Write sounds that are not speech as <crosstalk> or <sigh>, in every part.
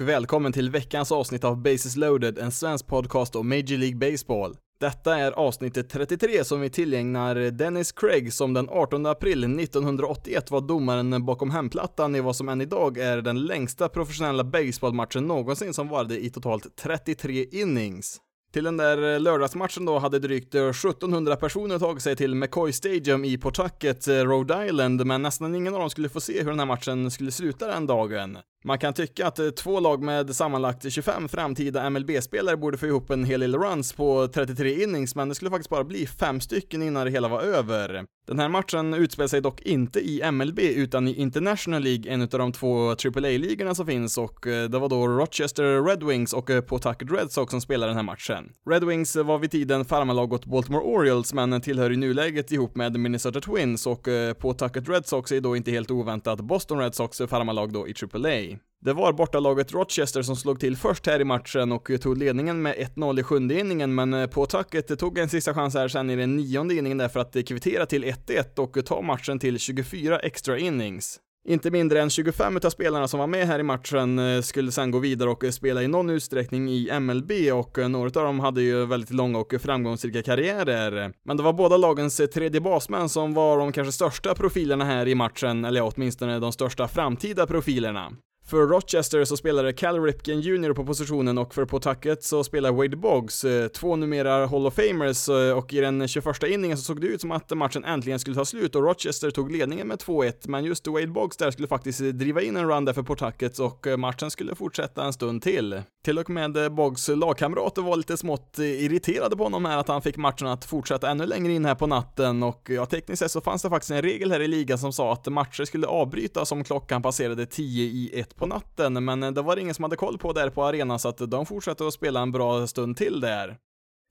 Och välkommen till veckans avsnitt av Bases loaded, en svensk podcast om Major League Baseball. Detta är avsnittet 33 som vi tillägnar Dennis Craig som den 18 april 1981 var domaren bakom hemplattan i vad som än idag är den längsta professionella baseballmatchen någonsin som varade i totalt 33 innings. Till den där lördagsmatchen då hade drygt 1700 personer tagit sig till McCoy Stadium i Pawtucket, eh, Rhode Island, men nästan ingen av dem skulle få se hur den här matchen skulle sluta den dagen. Man kan tycka att eh, två lag med sammanlagt 25 framtida MLB-spelare borde få ihop en hel del runs på 33 innings, men det skulle faktiskt bara bli fem stycken innan det hela var över. Den här matchen utspelar sig dock inte i MLB utan i International League, en av de två AAA-ligorna som finns och eh, det var då Rochester Red Wings och eh, Pawtucket Red Sox som spelade den här matchen. Red Wings var vid tiden farmarlag åt Baltimore Orioles men tillhör i nuläget ihop med Minnesota Twins och Pawtucket Red Sox är då inte helt oväntat Boston Red Sox farmarlag då i AAA. Det var bortalaget Rochester som slog till först här i matchen och tog ledningen med 1-0 i sjunde inningen, men eh, Pawtucket tog en sista chans här sen i den nionde inningen därför att kvittera till 1-1 och ta matchen till 24 extra innings. Inte mindre än 25 av spelarna som var med här i matchen eh, skulle sen gå vidare och eh, spela i någon utsträckning i MLB och några av dem hade ju väldigt långa och framgångsrika karriärer. Men det var båda lagens tredje basmän som var de kanske största profilerna här i matchen, eller ja, åtminstone de största framtida profilerna. För Rochester så spelade Cal Ripken Jr på positionen och för Pawtucket så spelar Wade Boggs, eh, två numera Hall of Famers eh, och i den 21 inningen så såg det ut som att matchen äntligen skulle ta slut och Rochester tog ledningen med 2-1 men just Wade Boggs där skulle faktiskt eh, driva in en run där för Pawtucket och matchen skulle fortsätta en stund till. Till och med Boggs lagkamrater var lite smått irriterade på honom här att han fick matchen att fortsätta ännu längre in här på natten och ja, tekniskt sett så fanns det faktiskt en regel här i ligan som sa att matcher skulle avbrytas om klockan passerade 10 i 1 på natten, men eh, det var det ingen som hade koll på där på arenan så att de fortsatte att spela en bra stund till där.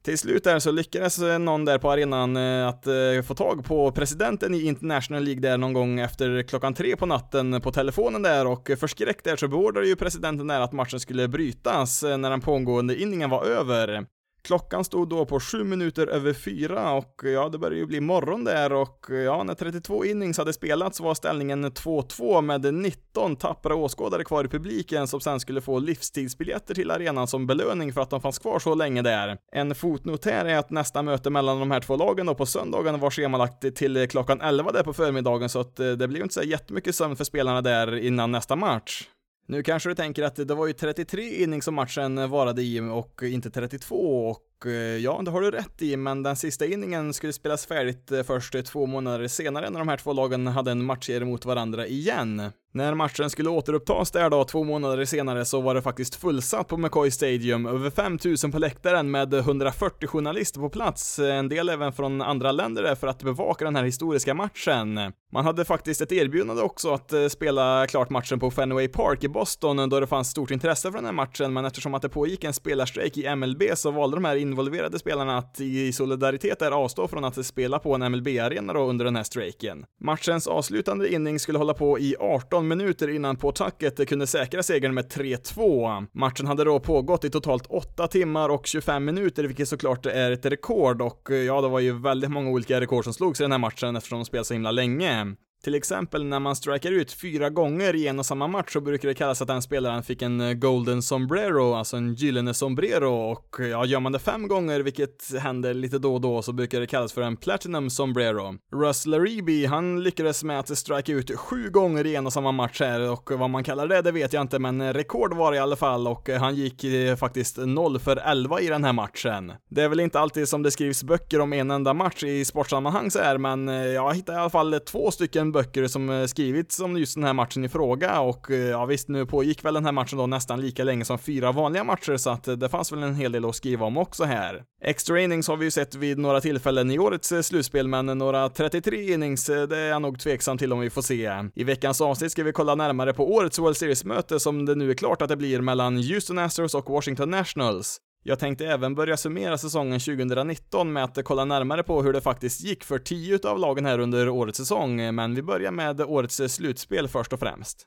Till slut där så lyckades eh, någon där på arenan eh, att få tag på presidenten i International League där någon gång efter klockan tre på natten på telefonen där och förskräckt där så beordrade ju presidenten där att matchen skulle brytas när den pågående inningen var över. Klockan stod då på sju minuter över fyra och ja, det började ju bli morgon där och ja, när 32 innings hade spelats var ställningen 2-2 med 19 tappra åskådare kvar i publiken som sen skulle få livstidsbiljetter till arenan som belöning för att de fanns kvar så länge där. En fotnot här är att nästa möte mellan de här två lagen då på söndagen var schemalagt till klockan 11 där på förmiddagen så att eh, det blev inte så jättemycket sömn för spelarna där innan nästa match. Nu kanske du tänker att det var ju 33 innings som matchen varade i och inte 32 och Eh, ja, det har du rätt i, men den sista inningen skulle spelas färdigt eh, först eh, två månader senare när de här två lagen hade en matchserie mot varandra igen. När matchen skulle återupptas där då, två månader senare, så var det faktiskt fullsatt på McCoy Stadium, över 5000 på läktaren med 140 journalister på plats, en del även från andra länder där för att bevaka den här historiska matchen. Man hade faktiskt ett erbjudande också att spela klart matchen på Fenway Park i Boston då det fanns stort intresse för den här matchen, men eftersom att det pågick en spelarstrejk i MLB så valde de här involverade spelarna att i solidaritet där avstå från att spela på en MLB-arena då under den här strejken. Matchens avslutande inning skulle hålla på i 18 minuter innan påtacket kunde säkra segern med 3-2. Matchen hade då pågått i totalt 8 timmar och 25 minuter, vilket såklart är ett rekord och ja, det var ju väldigt många olika rekord som slogs i den här matchen eftersom de spelade så himla länge. Till exempel när man strikar ut fyra gånger i en och samma match så brukar det kallas att den spelaren fick en eh, golden sombrero, alltså en gyllene sombrero och eh, ja, gör man det fem gånger, vilket händer lite då och då, så brukar det kallas för en platinum sombrero. Russ Laribi, han lyckades med att strika ut sju gånger i en och samma match här och vad man kallar det, det vet jag inte, men rekord var det i alla fall och eh, han gick faktiskt 0 för 11 i den här matchen. Det är väl inte alltid som det skrivs böcker om en enda match i sportsammanhang så här, men jag hittade i alla fall två stycken böcker som eh, skrivits om just den här matchen i fråga och eh, ja visst, nu pågick väl den här matchen då nästan lika länge som fyra vanliga matcher så att eh, det fanns väl en hel del att skriva om också här. Extra innings har vi ju sett vid några tillfällen i årets slutspel, men några 33 innings, det är jag nog tveksam till om vi får se. I veckans avsnitt ska vi kolla närmare på årets World Series-möte som det nu är klart att det blir mellan Houston Astros och Washington Nationals. Jag tänkte även börja summera säsongen 2019 med att kolla närmare på hur det faktiskt gick för 10 av lagen här under årets säsong, men vi börjar med årets slutspel först och främst.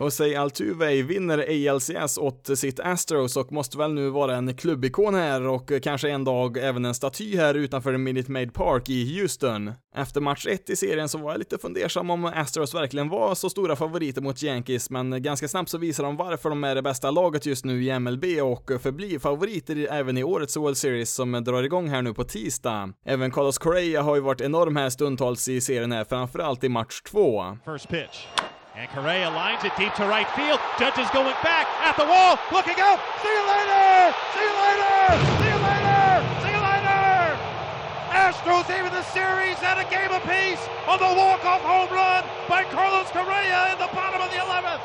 Jose Altuve vinner ALCS åt sitt Astros och måste väl nu vara en klubbikon här och kanske en dag även en staty här utanför Minute Maid Park i Houston. Efter match 1 i serien så var jag lite fundersam om Astros verkligen var så stora favoriter mot Yankees, men ganska snabbt så visar de varför de är det bästa laget just nu i MLB och förblir favoriter även i årets World Series som drar igång här nu på tisdag. Även Carlos Correa har ju varit enorm här stundtals i serien här, framförallt i match 2. First pitch. And Correa lines it deep to right field. Judges going back at the wall, looking up. See you later! See you later! See you later! See you later! Astros even the series at a game apiece on the walk-off home run by Carlos Correa in the bottom of the 11th.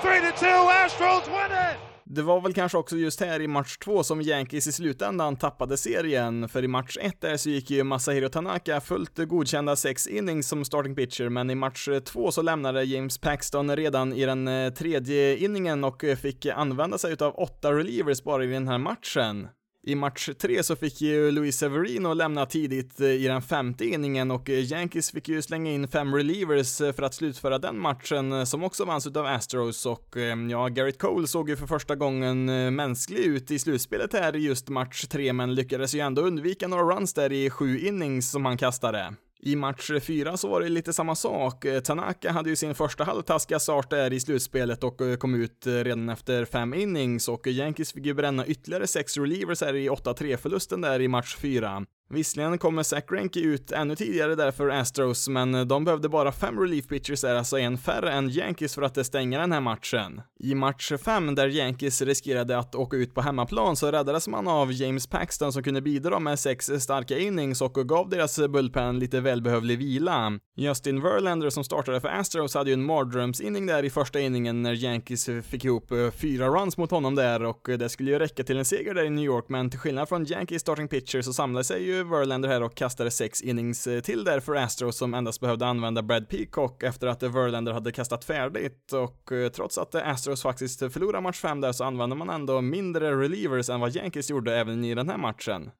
3 to 2, Astros win it! Det var väl kanske också just här i match 2 som Yankees i slutändan tappade serien, för i match 1 där så gick ju Masahiro Tanaka fullt godkända sex innings som starting pitcher, men i match 2 så lämnade James Paxton redan i den eh, tredje inningen och eh, fick använda sig utav åtta relievers bara i den här matchen. I match 3 så fick ju Luis Severino lämna tidigt eh, i den femte inningen och eh, Yankees fick ju slänga in fem relievers eh, för att slutföra den matchen som också vanns utav Astros och ja, Garrett Cole såg ju för första gången mänsklig ut i slutspelet här i just match 3 men lyckades ju ändå undvika några runs där i sju innings som han kastade. I match 4 så var det lite samma sak. Eh, Tanaka hade ju sin första halvtaskiga start där i slutspelet och eh, kom ut eh, redan efter fem innings och Yankees fick ju bränna ytterligare sex relievers här i 8-3 förlusten där i match 4. Visserligen kommer Zach Greinke ut ännu tidigare där för Astros, men de behövde bara fem relief pitchers är alltså en färre än Yankees för att stänga den här matchen. I match 5, där Yankees riskerade att åka ut på hemmaplan, så räddades man av James Paxton som kunde bidra med sex starka innings och gav deras bullpen lite välbehövlig vila. Justin Verlander som startade för Astros hade ju en mardrömsinning där i första inningen när Yankees fick ihop fyra runs mot honom där och det skulle ju räcka till en seger där i New York, men till skillnad från Yankees starting pitcher så samlade sig ju Verlander här och kastade sex innings eh, till där för Astros som endast behövde använda Brad Peacock efter att Verlander hade kastat färdigt och eh, trots att Astros faktiskt förlorade match 5 där så använde man ändå mindre relievers än vad Yankees gjorde även i den här matchen.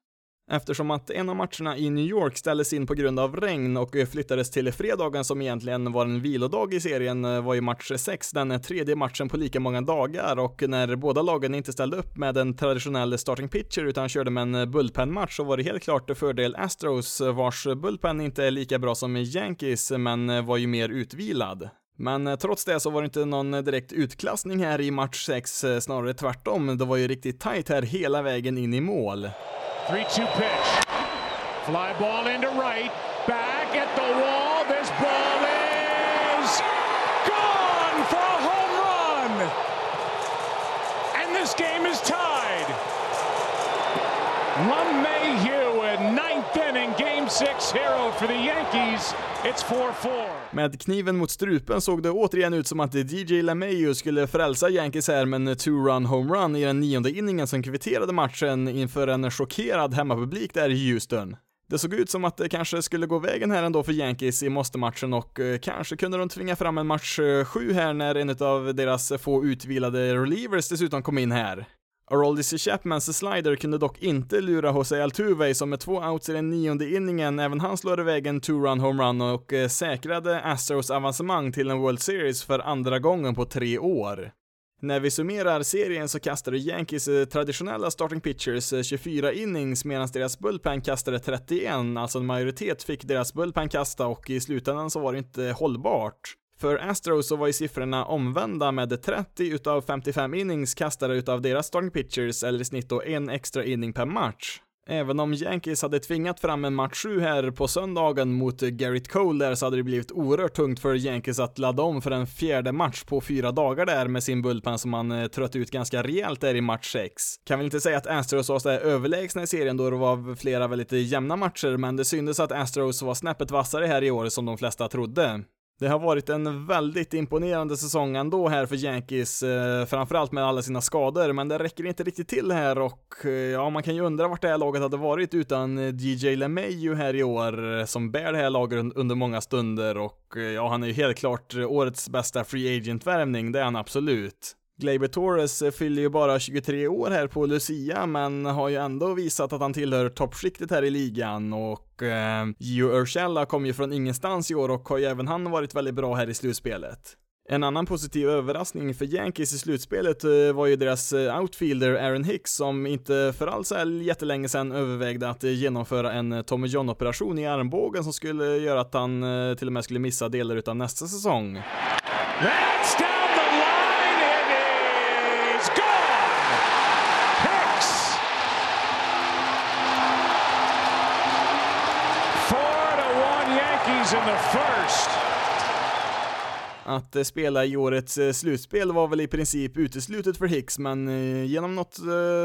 Eftersom att en av matcherna i New York ställdes in på grund av regn och flyttades till fredagen som egentligen var en vilodag i serien eh, var ju match 6 den tredje matchen på lika många dagar och när båda lagen inte ställde upp med en traditionell starting pitcher utan körde med en bullpen-match så var det helt klart fördel Astros vars bullpen inte är lika bra som Yankees men var ju mer utvilad. Men trots det så var det inte någon direkt utklassning här i match 6, eh, snarare tvärtom. Det var ju riktigt tight här hela vägen in i mål. 3 2 pitch. Fly ball into right. Back at the wall. This ball is gone for a home run. And this game is tied. LeMahieu, Med kniven mot strupen såg det återigen ut som att DJ LeMayo skulle frälsa Yankees här med en two-run homerun i den nionde inningen som kvitterade matchen inför en chockerad hemmapublik där i Houston. Det såg ut som att det kanske skulle gå vägen här ändå för Yankees i måste-matchen och eh, kanske kunde de tvinga fram en match eh, 7 här när en av deras få utvilade relievers dessutom kom in här. Aroldis Chapmans slider kunde dock inte lura Jose Altuve som med två outs i den nionde inningen, även han slår iväg en two-run homerun och eh, säkrade Astros avancemang till en World Series för andra gången på tre år. När vi summerar serien så kastade Yankees eh, traditionella starting pitchers eh, 24 innings medan deras bullpen kastade 31, alltså en majoritet fick deras bullpen kasta och i slutändan så var det inte hållbart. För Astros så var ju siffrorna omvända med 30 utav 55 innings kastade utav deras starting pitchers eller i snitt då en extra inning per match. Även om Yankees hade tvingat fram en match 7 här på söndagen mot Garrett Cole där så hade det blivit oerhört tungt för Yankees att ladda om för en fjärde match på fyra dagar där med sin bullpen som man eh, trött ut ganska rejält där i match 6. Kan väl inte säga att Astros var sådär överlägsna i serien då det var flera väldigt jämna matcher, men det syntes att Astros var snäppet vassare här i år som de flesta trodde. Det har varit en väldigt imponerande säsong ändå här för Yankees, eh, framförallt med alla sina skador, men det räcker inte riktigt till här och eh, ja, man kan ju undra vart det här laget hade varit utan eh, DJ LeMayu här i år, eh, som bär det här laget under många stunder och eh, ja, han är ju helt klart eh, årets bästa free agent-värvning, det är han absolut. Gleyber Torres eh, fyller ju bara 23 år här på Lucia, men har ju ändå visat att han tillhör toppskiktet här i ligan och eh, Gio Urshela kom ju från ingenstans i år och har ju även han varit väldigt bra här i slutspelet. En annan positiv överraskning för Yankees i slutspelet eh, var ju deras eh, outfielder Aaron Hicks som inte för alls är jättelänge sedan övervägde att genomföra en Tommy John-operation i armbågen som skulle göra att han till och med skulle missa delar utav nästa säsong. The first. Att eh, spela i årets eh, slutspel var väl i princip uteslutet för Hicks, men eh, genom något,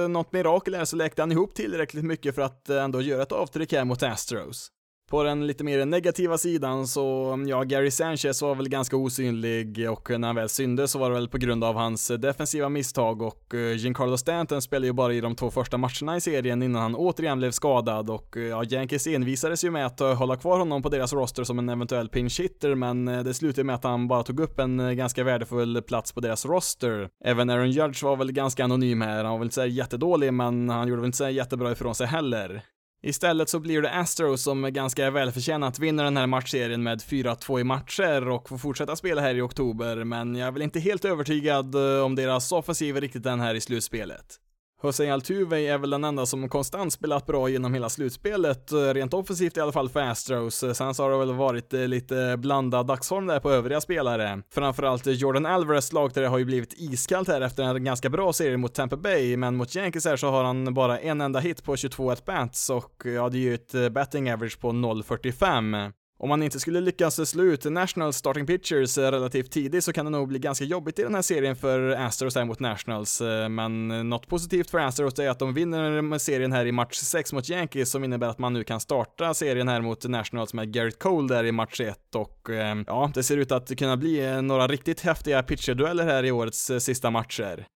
något mirakel här så läkte han ihop tillräckligt mycket för att ändå göra ett avtryck här mot Astros. På den lite mer negativa sidan så, ja, Gary Sanchez var väl ganska osynlig och när han väl syndes så var det väl på grund av hans eh, defensiva misstag och eh, Giancarlo Stanton spelade ju bara i de två första matcherna i serien innan han återigen blev skadad och eh, ja, Yankees envisades ju med att hålla kvar honom på deras roster som en eventuell pinch hitter men det slutade med att han bara tog upp en ganska värdefull plats på deras roster. Även Aaron Judge var väl ganska anonym här, han var väl inte så jättedålig men han gjorde väl inte så jättebra ifrån sig heller. Istället så blir det Astros som ganska välförtjänat vinner den här matchserien med 4-2 i matcher och får fortsätta spela här i oktober, men jag är väl inte helt övertygad eh, om deras offensiv riktigt än här i slutspelet. Hussein Altuve är väl den enda som konstant spelat bra genom hela slutspelet, rent offensivt i alla fall för Astros. Sen så har det väl varit eh, lite blandad dagsform där på övriga spelare. Framförallt Jordan Alvarez lag där det har ju blivit iskallt här efter en ganska bra serie mot Tampa Bay, men mot Yankees här så har han bara en enda hit på 22 at bats och ja, det är ju ett eh, betting average på 0.45. Om man inte skulle lyckas slå ut Nationals starting pitchers eh, relativt tidigt så kan det nog bli ganska jobbigt i den här serien för Astros här mot Nationals, eh, men något positivt för Astros är att de vinner serien här i match 6 mot Yankees som innebär att man nu kan starta serien här mot Nationals med Garrett Cole där i match 1 och eh, ja, det ser ut att kunna bli några riktigt häftiga pitcherdueller här i årets sista matcher.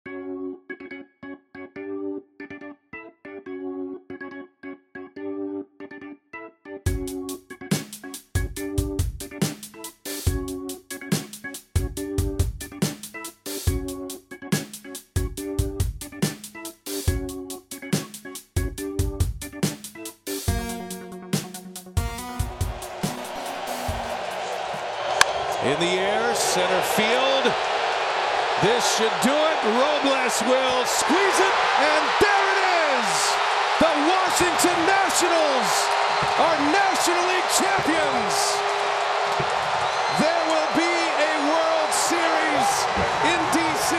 Davis will squeeze it, and there it is. The Washington Nationals are National League champions. There will be a World Series in DC.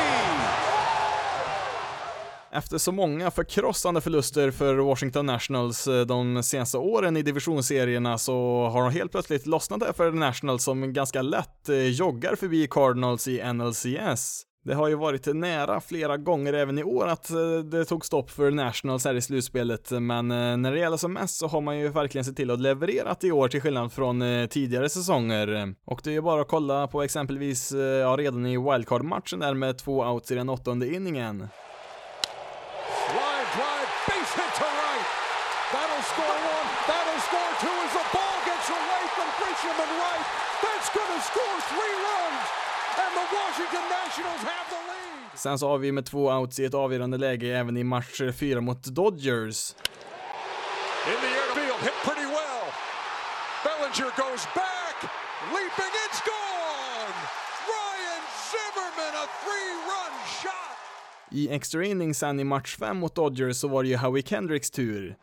Efter så många förkrossande förluster för Washington Nationals eh, de senaste åren i divisionsserierna så har de helt plötsligt lossnat där för Nationals som ganska lätt eh, joggar förbi Cardinals i NLCS. Det har ju varit nära flera gånger även i år att eh, det tog stopp för Nationals här i slutspelet, men eh, när det gäller som mest så har man ju verkligen sett till att leverera i år till skillnad från eh, tidigare säsonger. Och det är ju bara att kolla på exempelvis, ja redan i wildcard-matchen där med två outs i den åttonde inningen. score one. That'll score two as the ball gets away from Grisham and right. That's going to score three runs. And the Washington Nationals have the lead. Sen så har vi med två outs i ett avgörande läge även i match fyra mot Dodgers. In the air field, hit pretty well. Bellinger goes back, leaping, it's gone! Ryan Zimmerman, a three-run shot! I extra innings sen i match 5 mot Dodgers så var det ju Howie Kendricks tur.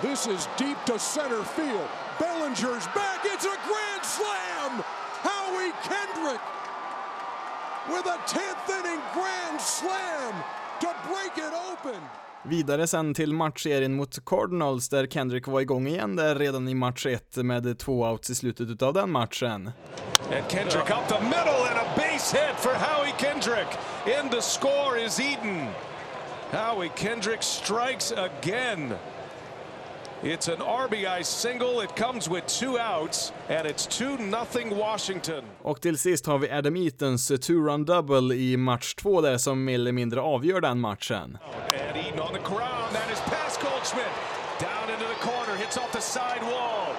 This is deep to center field. Bellinger's back. It's a grand slam. Howie Kendrick with a 10th inning grand slam to break it open. Vidare sen till matchserien mot Cardinals där Kendrick var igång igen där redan i match 1 med två outs i slutet av den matchen. And Kendrick up the middle and a base hit for Howie Kendrick. In the score is Eden. Howie Kendrick strikes again. It's an RBI single. It comes with two outs, and it's 2 nothing Washington. Och till sist har vi Adam Eatons two-run double i match 2 där som mer eller mindre avgör den matchen. And Eden on the ground. That is past Goldschmidt. Down into the corner. Hits off the side wall.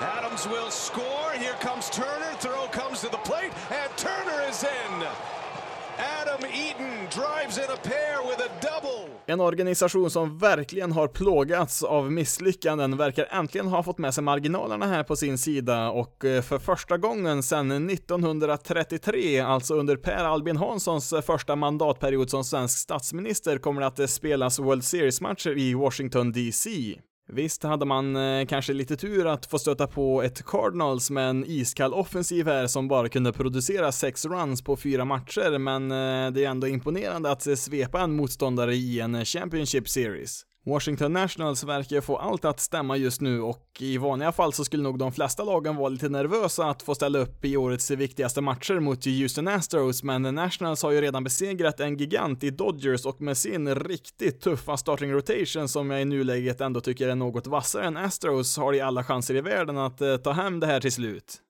Adams will score. Here comes Turner. Throw comes to the plate, and Turner is in. En organisation som verkligen har plågats av misslyckanden verkar äntligen ha fått med sig marginalerna här på sin sida och eh, för första gången sedan 1933, alltså under Per Albin Hanssons eh, första mandatperiod som svensk statsminister, kommer det att eh, spelas World Series-matcher i Washington DC. Visst hade man eh, kanske lite tur att få stöta på ett Cardinals med en iskall offensiv här som bara kunde producera sex runs på fyra matcher, men eh, det är ändå imponerande att eh, svepa en motståndare i en Championship Series. Washington Nationals verkar få allt att stämma just nu och i vanliga fall så skulle nog de flesta lagen vara lite nervösa att få ställa upp i årets viktigaste matcher mot Houston Astros, men Nationals har ju redan besegrat en gigant i Dodgers och med sin riktigt tuffa starting rotation som jag i nuläget ändå tycker är något vassare än Astros har de alla chanser i världen att eh, ta hem det här till slut.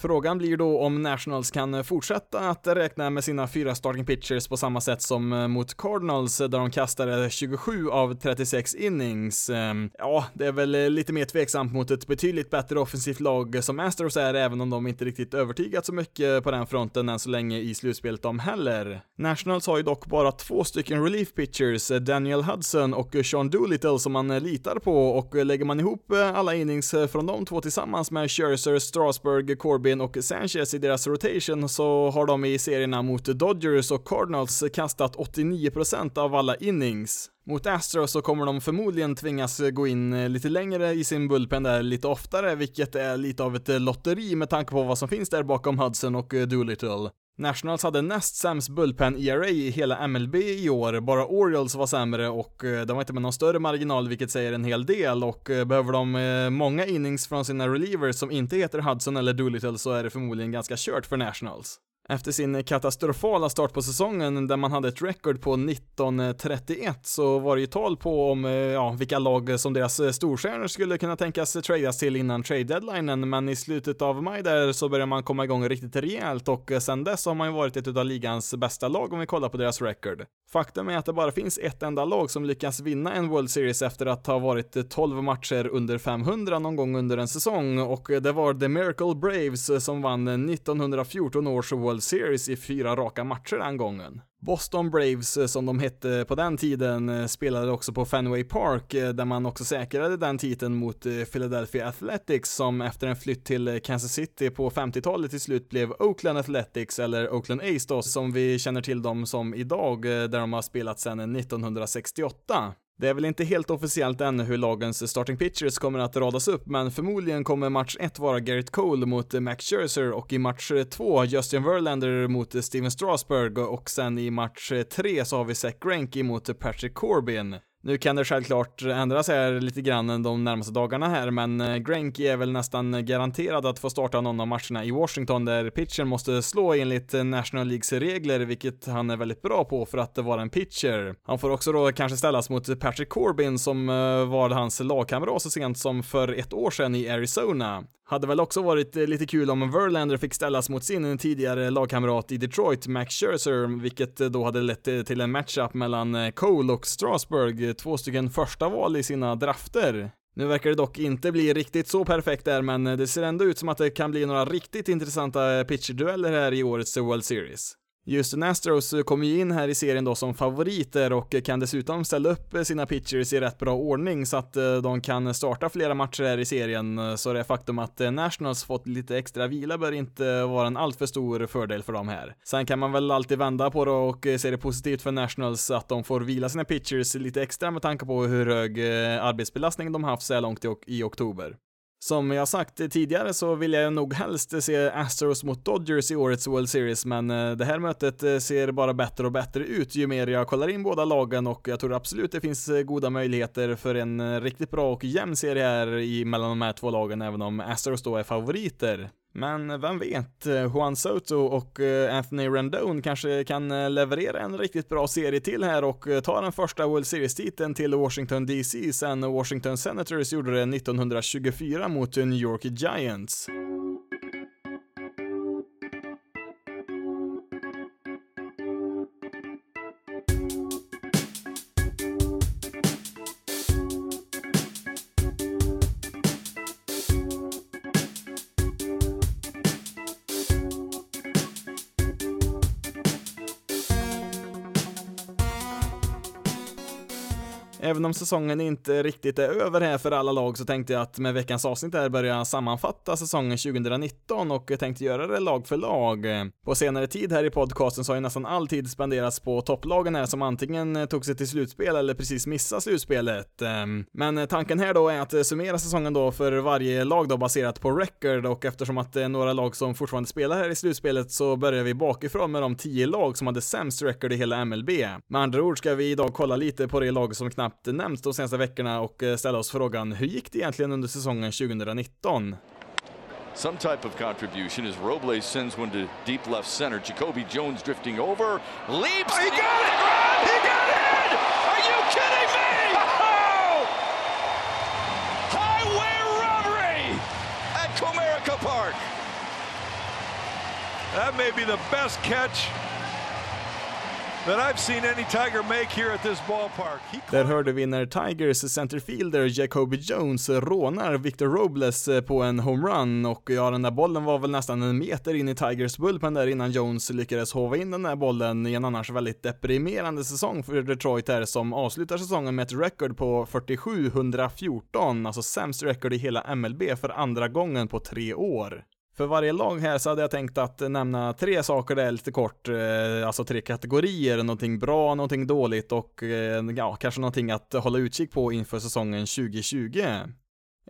Frågan blir då om Nationals kan eh, fortsätta att räkna med sina fyra starting pitchers på samma sätt som eh, mot Cardinals eh, där de kastade 27 av 36 innings. Ehm, ja, det är väl lite mer tveksamt mot ett betydligt bättre offensivt lag som Astros är, även om de inte riktigt övertygat så mycket på den fronten än så länge i slutspelet de heller. Nationals har ju dock bara två stycken relief pitchers, Daniel Hudson och Sean Doolittle som man litar på och lägger man ihop alla innings från de två tillsammans med Scherzer, Strasburg, Corbin Corbin och Sanchez i deras rotation så har de i serierna mot Dodgers och Cardinals kastat 89% av alla innings. Mot Astros så kommer de förmodligen tvingas gå in eh, lite längre i sin bullpen där lite oftare, vilket är lite av ett lotteri med tanke på vad som finns där bakom Hudson och eh, Doolittle. Nationals hade näst sämst bullpen ERA i hela MLB i år, bara Orioles var sämre och eh, de var inte med någon större marginal vilket säger en hel del och eh, behöver de eh, många innings från sina relievers som inte heter Hudson eller Doolittle så är det förmodligen ganska kört för Nationals. Efter sin katastrofala start på säsongen där man hade ett record på 19-31 så var det ju tal på om eh, ja, vilka lag som deras eh, storstjärnor skulle kunna tänkas tradas till innan trade deadlinen men i slutet av maj där så började man komma igång riktigt rejält och eh, sen dess har man ju varit ett av ligans bästa lag om vi kollar på deras record. Faktum är att det bara finns ett enda lag som lyckas vinna en World Series efter att ha varit 12 matcher under 500 någon gång under en säsong och det var The Miracle Braves som vann 1914 års World Series i fyra raka matcher den gången. Boston Braves, eh, som de hette på den tiden, eh, spelade också på Fenway Park, eh, där man också säkrade den titeln mot Philadelphia Athletics, som efter en flytt till Kansas City på 50-talet till slut blev Oakland Athletics, eller Oakland A's då, som vi känner till dem som idag, där de har spelat sedan 1968. Det är väl inte helt officiellt än hur lagens starting pitchers kommer att radas upp, men förmodligen kommer match 1 vara Garrett Cole mot Max Scherzer och i match 2 Justin Verlander mot Steven Strasberg och sen i match 3 så har vi Zach Greinke mot Patrick Corbin. Nu kan det självklart ändras här lite grann de närmaste dagarna här, men eh, Granky är väl nästan garanterad att få starta någon av matcherna i Washington där pitchern måste slå enligt National Leagues regler, vilket han är väldigt bra på för att vara en pitcher. Han får också då kanske ställas mot Patrick Corbin som eh, var hans lagkamrat så sent som för ett år sedan i Arizona. Hade väl också varit eh, lite kul om Verlander fick ställas mot sin tidigare lagkamrat i Detroit, Max Scherzer, vilket eh, då hade lett eh, till en matchup mellan Cole och Strasburg, två stycken första val i sina drafter. Nu verkar det dock inte bli riktigt så perfekt där, men det ser ändå ut som att det kan bli några riktigt intressanta pitcherdueller här i årets World Series. Just Astros kommer ju in här i serien då som favoriter och kan dessutom ställa upp sina pitchers i rätt bra ordning så att eh, de kan starta flera matcher här i serien. Så det faktum att eh, Nationals fått lite extra vila bör inte vara en alltför stor fördel för dem här. Sen kan man väl alltid vända på det och eh, se det positivt för Nationals att de får vila sina pitchers lite extra med tanke på hur hög arbetsbelastning de haft så här långt i oktober. Som jag sagt tidigare så vill jag nog helst se Astros mot Dodgers i årets World Series, men eh, det här mötet eh, ser bara bättre och bättre ut ju mer jag kollar in båda lagen och jag tror absolut det finns eh, goda möjligheter för en riktigt bra och jämn serie här mellan de här två lagen, även om Astros då är favoriter. Men vem vet, eh, Juan Soto och eh, Anthony Rendon kanske kan eh, leverera en riktigt bra serie till här och ta den första World Series-titeln till Washington DC sen Washington Senators gjorde det 1924 mot New York Giants. Även om säsongen inte riktigt är över här för alla lag så tänkte jag att med veckans avsnitt här börja sammanfatta säsongen 2019 och tänkte göra det lag för lag. På senare tid här i podcasten så har ju nästan all tid spenderats på topplagen här som antingen tog sig till slutspel eller precis missade slutspelet. Ehm, men tanken här då är att summera säsongen då för varje lag då baserat på record och eftersom att det är några lag som fortfarande spelar här i slutspelet så börjar vi bakifrån med de tio lag som hade sämst record i hela MLB. Med andra ord ska vi idag kolla lite på det lag som knappt knappt nämnts de senaste veckorna och eh, ställa oss frågan, hur gick det egentligen under säsongen 2019? Some type of contribution as Robles sends one to deep left center. Jacoby Jones drifting over, leaps. Oh, he got it! He got it! Are you kidding me? Oh! Highway robbery at Comerica Park. That may be the best catch that I've seen any Tiger make here at this ballpark. He... Där hörde vi när Tigers centerfielder Jacoby Jones rånar Victor Robles eh, på en homerun. Och ja, den där bollen var väl nästan en meter in i Tigers bullpen där innan Jones lyckades hova in den där bollen i en annars väldigt deprimerande säsong för Detroit här som avslutar säsongen med ett record på 47-114, alltså sämst record i hela MLB för andra gången på tre år. För varje lag här så hade jag tänkt att nämna tre saker där lite kort, eh, alltså tre kategorier, någonting bra, någonting dåligt och eh, ja, kanske någonting att hålla utkik på inför säsongen 2020.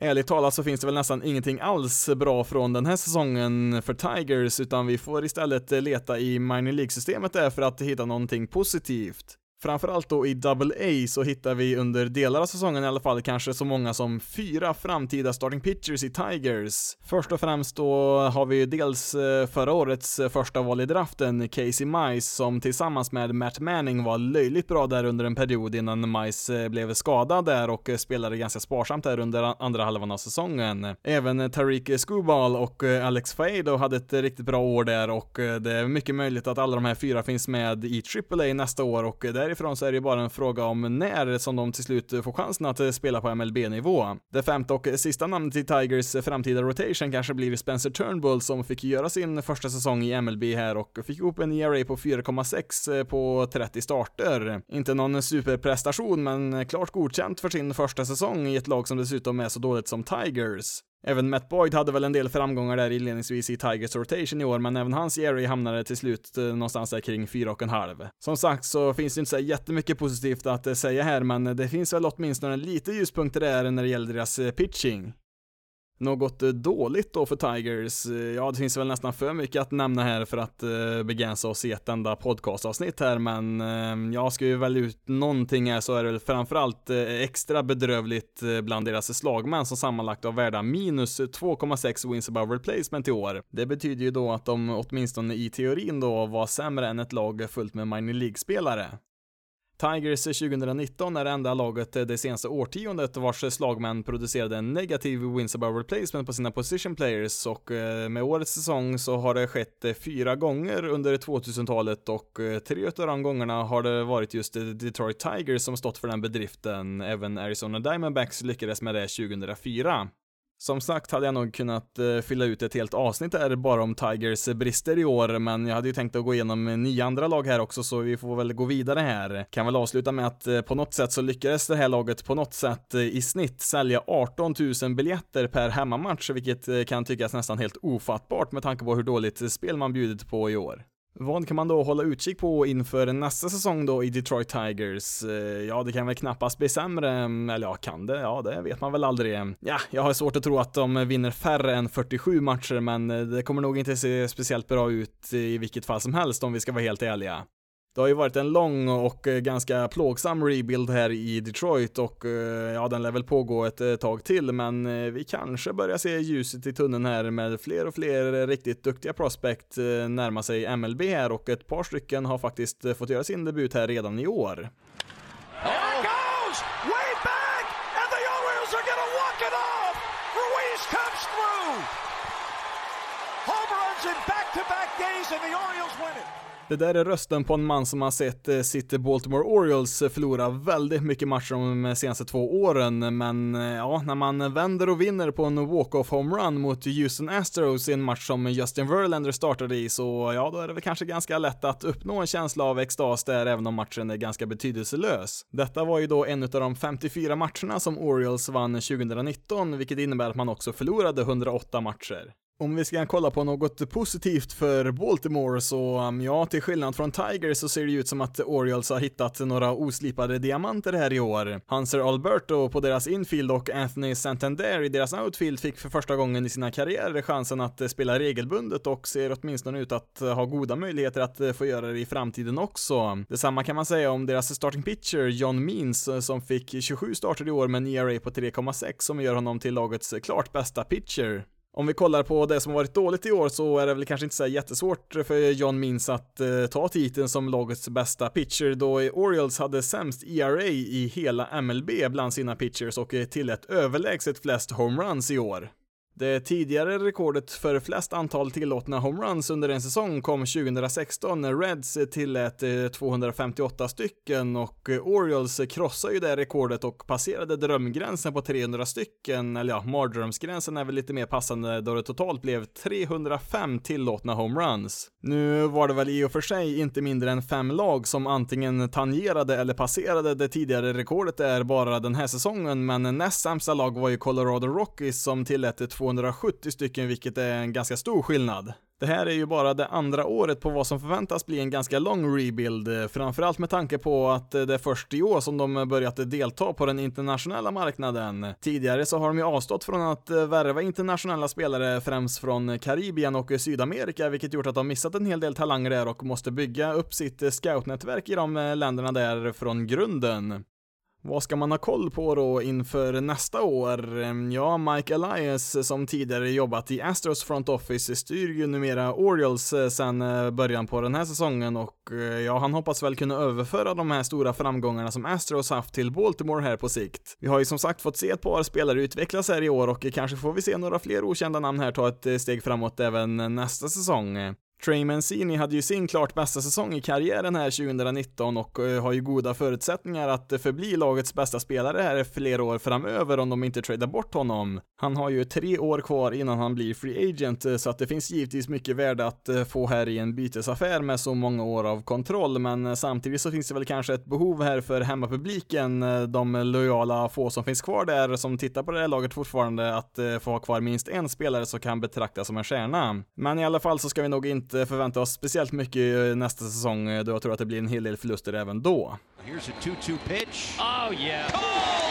Ärligt talat så finns det väl nästan ingenting alls bra från den här säsongen för Tigers, utan vi får istället leta i minor League-systemet där för att hitta någonting positivt. Framförallt då i Double A så hittar vi under delar av säsongen i alla fall kanske så många som fyra framtida starting pitchers i Tigers. Först och främst då har vi dels eh, förra årets eh, första val i draften, Casey Mice, som tillsammans med Matt Manning var löjligt bra där under en period innan Mice eh, blev skadad där och spelade ganska sparsamt där under andra halvan av säsongen. Även Tariq Skubal och Alex Fado hade ett riktigt bra år där och det är mycket möjligt att alla de här fyra finns med i AAA nästa år och där därifrån så är det bara en fråga om när som de till slut får chansen att eh, spela på MLB-nivå. Det femte och sista namnet i Tigers framtida rotation kanske blir Spencer Turnbull som fick göra sin första säsong i MLB här och fick ihop en ERA på 4,6 eh, på 30 starter. Inte någon superprestation, men klart godkänt för sin första säsong i ett lag som dessutom är så dåligt som Tigers. Även Matt Boyd hade väl en del framgångar där inledningsvis i Tigers rotation i år, men även hans Jerry hamnade till slut eh, någonstans där kring 4,5. Som sagt så finns det inte så jättemycket positivt att eh, säga här, men det finns väl åtminstone lite ljuspunkter där när det gäller deras eh, pitching. Något eh, dåligt då för Tigers? Eh, ja, det finns väl nästan för mycket att nämna här för att eh, begränsa oss i ett enda podcastavsnitt här, men jag ska ju välja ut någonting här så är det väl framförallt extra bedrövligt bland deras slagmän som sammanlagt har värda minus 2,6 wins above replacement i år. Det betyder ju då att de åtminstone i teorin då var sämre än ett lag fullt med minor League-spelare. Tigers 2019 är det enda laget det senaste årtiondet vars slagmän producerade en negativ wins above replacement på sina position players och eh, med årets säsong så har det skett fyra gånger under 2000-talet och eh, tre av de gångerna har det varit just Detroit Tigers som stått för den bedriften. Även Arizona Diamondbacks lyckades med det 2004. Som sagt hade jag nog kunnat eh, fylla ut ett helt avsnitt där bara om Tigers brister i år, men jag hade ju tänkt att gå igenom nio andra lag här också, så vi får väl gå vidare här. Kan väl avsluta med att eh, på något sätt så lyckades det här laget på något sätt eh, i snitt sälja 18 000 biljetter per hemmamatch, vilket kan tyckas nästan helt ofattbart med tanke på hur dåligt spel man bjudit på i år. Vad kan man då hålla utkik på inför nästa säsong då i Detroit Tigers? Eh, ja, det kan väl knappast bli sämre, mm, eller ja, kan det? Ja, det vet man väl aldrig. Ja, jag har svårt att tro att de vinner färre än 47 matcher, men eh, det kommer nog inte se speciellt bra ut i vilket fall som helst om vi ska vara helt ärliga. Det har ju varit en lång och eh, ganska plågsam rebuild här i Detroit och eh, ja, den lär väl pågå ett eh, tag till, men vi kanske börjar se ljuset i tunneln här med fler och fler riktigt duktiga prospect närma sig MLB här och ett par stycken har faktiskt fått göra sin debut här redan i år. Home runs in back-to-back days and the Orioles win it. Det där är rösten på en man som har sett eh, sitt Baltimore Orioles eh, förlora väldigt mycket matcher de eh, senaste två åren, men ja, när man vänder och vinner på en walk-off homerun mot Houston Astros i en match som Justin Verlander startade i, så ja, då är det väl kanske ganska lätt att uppnå en känsla av extas där, även om matchen är ganska betydelselös. Detta var ju då en av de 54 matcherna som Orioles vann 2019, vilket innebär att man också förlorade 108 matcher. Om vi ska kolla på något positivt för Baltimore så, um, ja, till skillnad från Tigers så ser det ut som att Orioles har hittat några oslipade diamanter här i år. Hanser Alberto på deras infield och Anthony Santander i deras outfield fick för första gången i sina karriärer chansen att eh, spela regelbundet och ser åtminstone ut att eh, ha goda möjligheter att eh, få göra det i framtiden också. Detsamma kan man säga om deras starting pitcher John Means som fick 27 starter i år med en ERA på 3,6 som gör honom till lagets klart bästa pitcher. Om vi kollar på det som varit dåligt i år så är det väl kanske inte så jättesvårt för John Means att eh, ta titeln som lagets bästa pitcher då Orioles hade sämst ERA i hela MLB bland sina pitchers och tillät överlägset flest homeruns i år. Det tidigare rekordet för flest antal tillåtna homeruns under en säsong kom 2016 när Reds tillät eh, 258 stycken och eh, Orioles krossade ju det rekordet och passerade drömgränsen på 300 stycken, eller ja, mardrömsgränsen är väl lite mer passande då det totalt blev 305 tillåtna homeruns. Nu var det väl i och för sig inte mindre än fem lag som antingen tangerade eller passerade. Det tidigare rekordet där bara den här säsongen, men näst sämsta lag var ju Colorado Rockies som tillät eh, 270 stycken, vilket är en ganska stor skillnad. Det här är ju bara det andra året på vad som förväntas bli en ganska lång rebuild, framförallt med tanke på att det är först i år som de börjat delta på den internationella marknaden. Tidigare så har de ju avstått från att värva internationella spelare främst från Karibien och Sydamerika, vilket gjort att de missat en hel del talanger där och måste bygga upp sitt scoutnätverk i de länderna där från grunden. Vad ska man ha koll på då inför nästa år? Ja, Mike Elias eh, som tidigare jobbat i Astros front office styr ju numera Orioles eh, sedan eh, början på den här säsongen och ja, han hoppas väl kunna överföra de här stora framgångarna som Astros haft till Baltimore här på sikt. Vi har ju som sagt fått se ett par spelare utvecklas här i år och kanske får vi se några fler okända namn här ta ett steg framåt även nästa säsong. Trey Mancini hade ju sin klart bästa säsong i karriären här 2019 och eh, har ju goda förutsättningar att eh, förbli lagets bästa spelare här flera år framöver om de inte tradar bort honom. Han har ju tre år kvar innan han blir free agent eh, så att det finns givetvis mycket värde att få här i en bytesaffär med så många år av kontroll men samtidigt så finns det väl kanske ett behov här för hemmapubliken, de lojala få som finns kvar där som tittar på det här laget fortfarande att få ha kvar minst en spelare som kan betraktas som en stjärna. Men i alla fall så ska vi nog inte inte förvänta oss speciellt mycket nästa säsong eh, då jag tror att det blir en hel del förluster även då. Here's a 2-2 pitch. Oh yeah. Call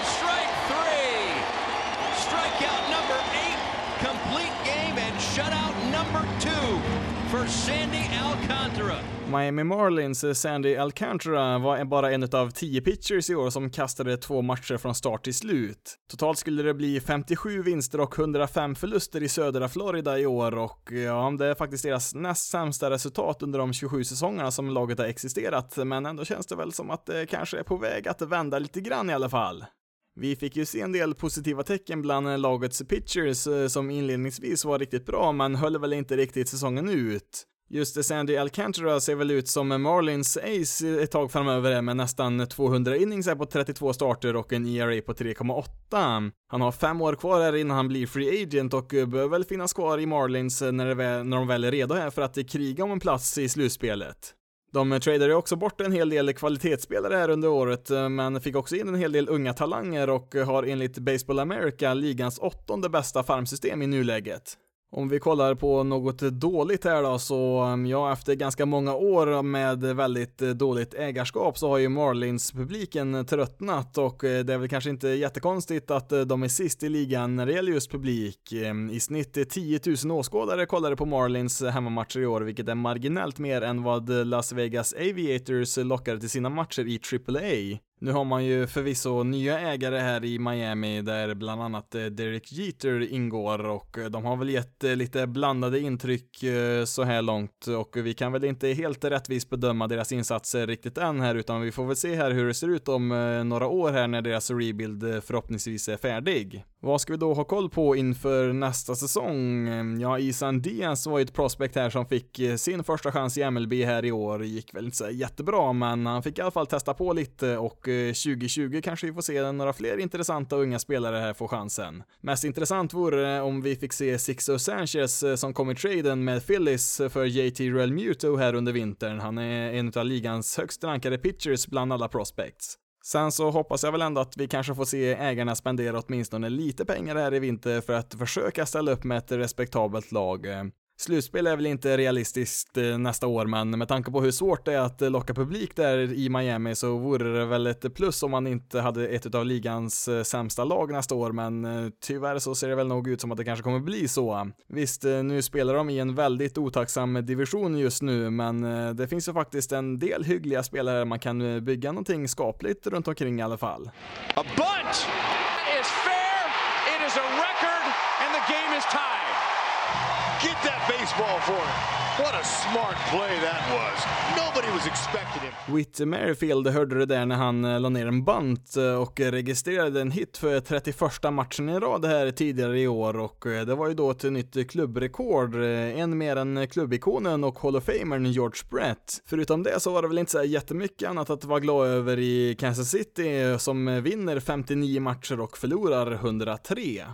Miami Marlins Sandy Alcantara var bara en av tio pitchers i år som kastade två matcher från start till slut. Totalt skulle det bli 57 vinster och 105 förluster i södra Florida i år och ja, det är faktiskt deras näst sämsta resultat under de 27 säsongerna som laget har existerat, men ändå känns det väl som att det kanske är på väg att vända lite grann i alla fall. Vi fick ju se en del positiva tecken bland lagets pitchers eh, som inledningsvis var riktigt bra, men höll väl inte riktigt säsongen ut. Just det, Sandy Alcantara ser väl ut som Marlins ace ett tag framöver med nästan 200 innings på 32 starter och en ERA på 3,8. Han har fem år kvar här innan han blir free agent och eh, bör väl finnas kvar i Marlins eh, när, väl, när de väl är redo här för att kriga om en plats i slutspelet. De tradade också bort en hel del kvalitetsspelare här under året, eh, men fick också in en hel del unga talanger och har enligt Baseball America ligans åttonde bästa farmsystem i nuläget. Om vi kollar på något dåligt här då, så um, ja, efter ganska många år med väldigt eh, dåligt ägarskap så har ju Marlins-publiken tröttnat och eh, det är väl kanske inte jättekonstigt att eh, de är sist i ligan när det gäller just publik. I snitt 10 000 åskådare kollade på Marlins hemmamatcher i år, vilket är marginellt mer än vad Las Vegas Aviators lockade till sina matcher i AAA. Nu har man ju förvisso nya ägare här i Miami där bland annat eh, Derek Jeter ingår och eh, de har väl gett eh, lite blandade intryck så här långt och vi kan väl inte helt rättvist bedöma deras insatser riktigt än här utan vi får väl se här hur det ser ut om några år här när deras rebuild förhoppningsvis är färdig. Vad ska vi då ha koll på inför nästa säsong? Ja, Isan Diaz var ju ett prospect här som fick eh, sin första chans i MLB här i år. Gick väl inte så jättebra, men han fick i alla fall testa på lite och eh, 2020 kanske vi får se några fler intressanta unga spelare här få chansen. Mest intressant vore det om vi fick se Sixto Sanchez eh, som kom i traden med Phillies för JT Realmuto här under vintern. Han är en av ligans högst rankade pitchers bland alla prospects. Sen så hoppas jag väl ändå att vi kanske får se ägarna spendera åtminstone lite pengar här i vinter för att försöka ställa upp med ett respektabelt lag. Eh, Slutspel är väl inte realistiskt eh, nästa år, men med tanke på hur svårt det är att eh, locka publik där i Miami så vore det väl ett plus om man inte hade ett av ligans eh, sämsta lag nästa år, men tyvärr så ser det väl nog ut som att det kanske kommer bli så. Visst, nu spelar de i en väldigt otacksam division just nu, men det finns ju faktiskt en del hyggliga spelare man kan bygga någonting skapligt runt omkring i alla fall. A bunch ball for him. What a smart play that was. Nobody was expecting him. Whit Merrifield hörde det där när han eh, la ner en bant eh, och eh, registrerade en hit för 31 matchen i rad här tidigare i år och det var ju då ett nytt klubbrekord. En mer än klubbikonen och Hall of Famern George Brett. Förutom det så var det väl inte så jättemycket annat att vara glad över i Kansas City som vinner 59 matcher och förlorar 103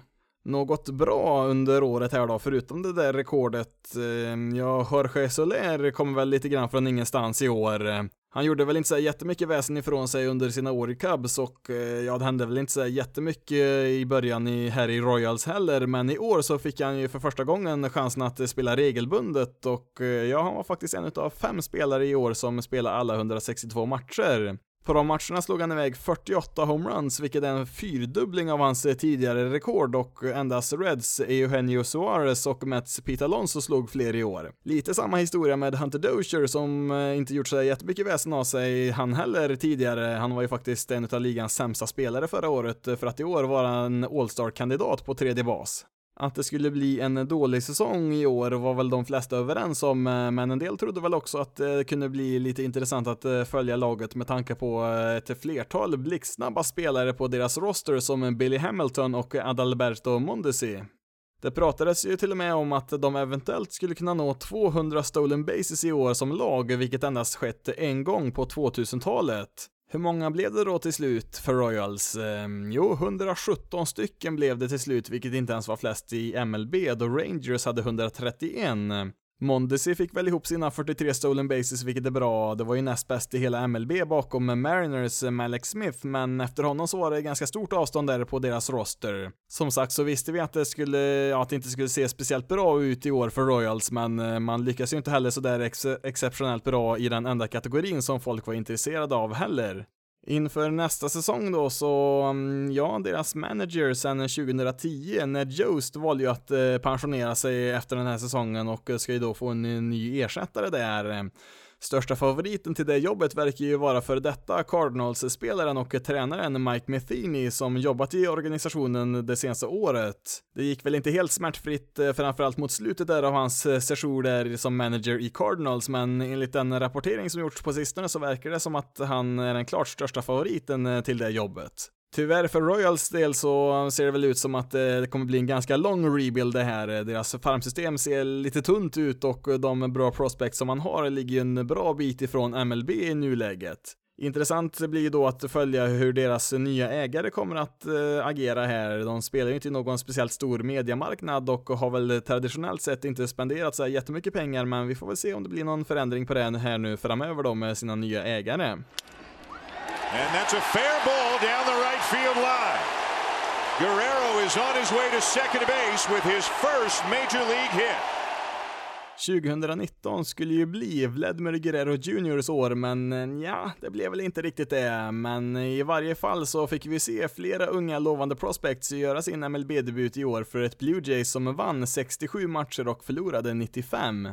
något bra under året här då, förutom det där rekordet. Eh, ja, Jorge Soler kommer väl lite grann från ingenstans i år. Eh, han gjorde väl inte så jättemycket väsen ifrån sig under sina år i Cubs och eh, ja, det hände väl inte så jättemycket i början i, här i Royals heller, men i år så fick han ju för första gången chansen att spela regelbundet och ja, han var faktiskt en av fem spelare i år som spelar alla 162 matcher. På de matcherna slog han iväg 48 homeruns, vilket är en fyrdubbling av hans eh, tidigare rekord och endast Reds Eugenio Suarez och Mets Pete Alonso slog fler i år. Lite samma historia med Hunter Dozier som eh, inte gjort så jättemycket väsen av sig han heller tidigare. Han var ju faktiskt en av ligans sämsta spelare förra året eh, för att i år vara en All-star-kandidat på tredje bas. Att det skulle bli en dålig säsong i år var väl de flesta överens om, eh, men en del trodde väl också att eh, det kunde bli lite intressant att eh, följa laget med tanke på ett flertal blixtsnabba spelare på deras roster som Billy Hamilton och Adalberto Mondesi. Det pratades ju till och med om att de eventuellt skulle kunna nå 200 stolen bases i år som lag, vilket endast skett en gång på 2000-talet. Hur många blev det då till slut för Royals? Ehm, jo, 117 stycken blev det till slut, vilket inte ens var flest i MLB, då Rangers hade 131. Mondesi fick väl ihop sina 43 stolen bases, vilket är bra. Det var ju näst bäst i hela MLB bakom Mariners Malek Smith, men efter honom så var det ganska stort avstånd där på deras roster. Som sagt så visste vi att det skulle, ja, att det inte skulle se speciellt bra ut i år för Royals, men eh, man lyckas ju inte heller sådär ex exceptionellt bra i den enda kategorin som folk var intresserade av heller. Inför nästa säsong då så, mm, ja, deras manager sedan 2010, Ned Joost, valde ju att eh, pensionera sig efter den här säsongen och eh, ska ju då få en ny ersättare där. Största favoriten till det jobbet verkar ju vara för detta Cardinals-spelaren och tränaren Mike Metheny som jobbat i organisationen det senaste året. Det gick väl inte helt smärtfritt, eh, framförallt mot slutet där av hans eh, session där som manager i Cardinals, men enligt den rapportering som gjorts på sistone så verkar det som att han är den klart största favoriten eh, till det jobbet. Tyvärr för Royals del så ser det väl ut som att eh, det kommer bli en ganska lång rebuild det här. Eh, deras farmsystem ser lite tunt ut och eh, de bra prospects som man har ligger en bra bit ifrån MLB i nuläget. Intressant blir då att följa hur deras nya ägare kommer att agera här. De spelar ju inte i någon speciellt stor mediamarknad och har väl traditionellt sett inte spenderat så jättemycket pengar, men vi får väl se om det blir någon förändring på det här nu framöver då med sina nya ägare. And that's a fair ball down the right field line. Guerrero is on his way to second base with his first major league hit. 2019 skulle ju bli Vladimir Guerrero Juniors år, men eh, ja, det blev väl inte riktigt det. Men eh, i varje fall så fick vi se flera unga lovande prospects göra sin MLB-debut i år för ett Blue Jays som vann 67 matcher och förlorade 95.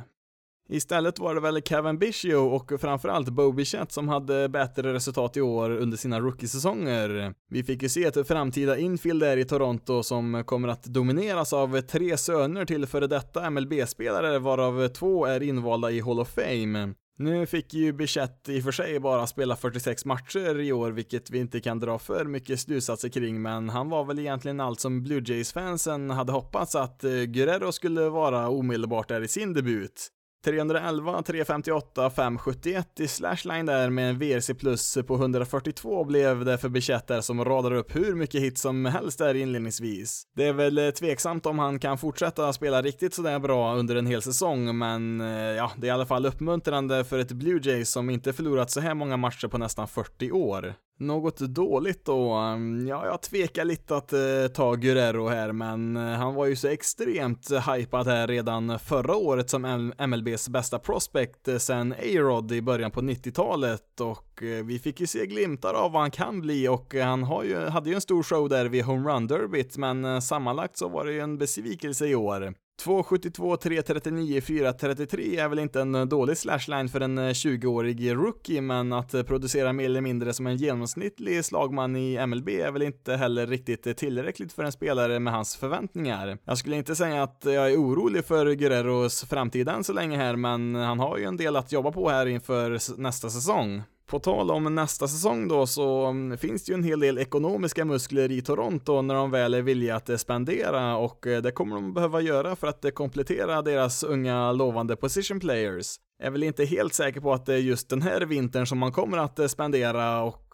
Istället var det väl Kevin Biggio och framförallt Bo Bichette som hade bättre resultat i år under sina rookiesäsonger. Vi fick ju se ett framtida infield där i Toronto som kommer att domineras av tre söner till före detta MLB-spelare varav två är invalda i Hall of Fame. Nu fick ju Bichette i och för sig bara spela 46 matcher i år, vilket vi inte kan dra för mycket slutsatser kring, men han var väl egentligen allt som Blue Jays-fansen hade hoppats att Guerrero skulle vara omedelbart där i sin debut. 311, 358, 571 i slashline där med en VRC plus på 142 blev det för Bichette som radar upp hur mycket hits som helst där inledningsvis. Det är väl eh, tveksamt om han kan fortsätta spela riktigt sådär bra under en hel säsong, men eh, ja, det är i alla fall uppmuntrande för ett Blue Jays som inte förlorat så här många matcher på nästan 40 år. Något dåligt då? Ehm, ja, jag tvekar lite att eh, ta Guerrero här, men eh, han var ju så extremt hypad här redan förra året som MLBs bästa prospect eh, sen A-Rod i början på 90-talet och eh, vi fick ju se glimtar av vad han kan bli och eh, han har ju, hade ju en stor show där vid Home Run Derbyt, men eh, sammanlagt så var det ju en besvikelse i år. 2.72, 3.39, 4.33 är väl inte en dålig slashline för en eh, 20-årig rookie, men att eh, producera mer eller mindre som en genomsnittlig slagman i MLB är väl inte heller riktigt eh, tillräckligt för en spelare med hans förväntningar. Jag skulle inte säga att jag är orolig för Guerreros framtid än så länge här, men han har ju en del att jobba på här inför nästa säsong. På tal om nästa säsong då så mm, finns det ju en hel del ekonomiska muskler i Toronto när de väl är villiga att spendera och eh, det kommer de behöva göra för att eh, komplettera deras unga lovande position players. Jag är väl inte helt säker på att det är just den här vintern som man kommer att eh, spendera och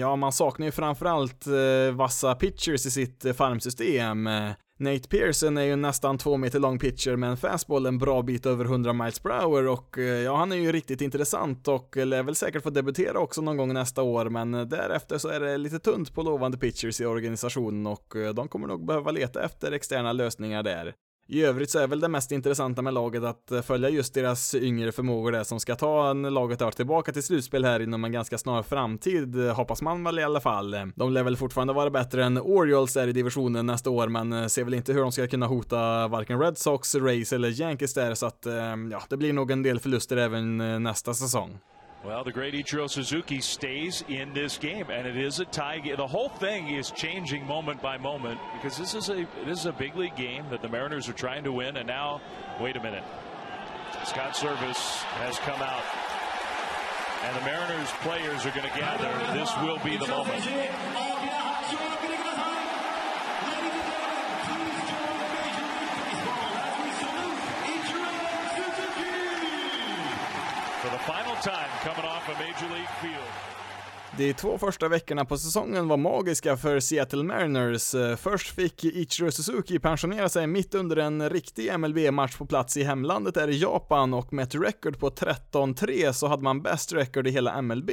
ja, man saknar ju framförallt vassa pitchers i sitt farmsystem. Nate Pearson är ju nästan två meter lång pitcher med en fastball en bra bit över 100 miles per hour och eh, ja, han är ju riktigt intressant och eh, lär väl säkert få debutera också någon gång nästa år, men eh, därefter så är det lite tunt på lovande pitchers i organisationen och de kommer nog behöva leta efter externa lösningar där. I övrigt så är väl det mest intressanta med laget att eh, följa just deras yngre förmågor där som ska ta laget där tillbaka till slutspel här inom en ganska snar framtid, eh, hoppas man väl i alla fall. Eh, de lär väl fortfarande vara bättre än Orioles där i divisionen nästa år, men ser väl inte hur de ska kunna hota varken Red Sox, Rays eller Yankees där, så att ja, det blir nog en del förluster även nästa säsong. Well, the great Ichiro Suzuki stays in this game, and it is a tie game. The whole thing is changing moment by moment because this is a this is a big league game that the Mariners are trying to win. And now, wait a minute, Scott Service has come out, and the Mariners players are going to gather. This will be the moment. De två första veckorna på säsongen var magiska för Seattle Mariners. Eh, först fick Ichiro Suzuki pensionera sig mitt under en riktig MLB-match på plats i hemlandet där i Japan och med ett record på 13-3 så hade man bäst record i hela MLB.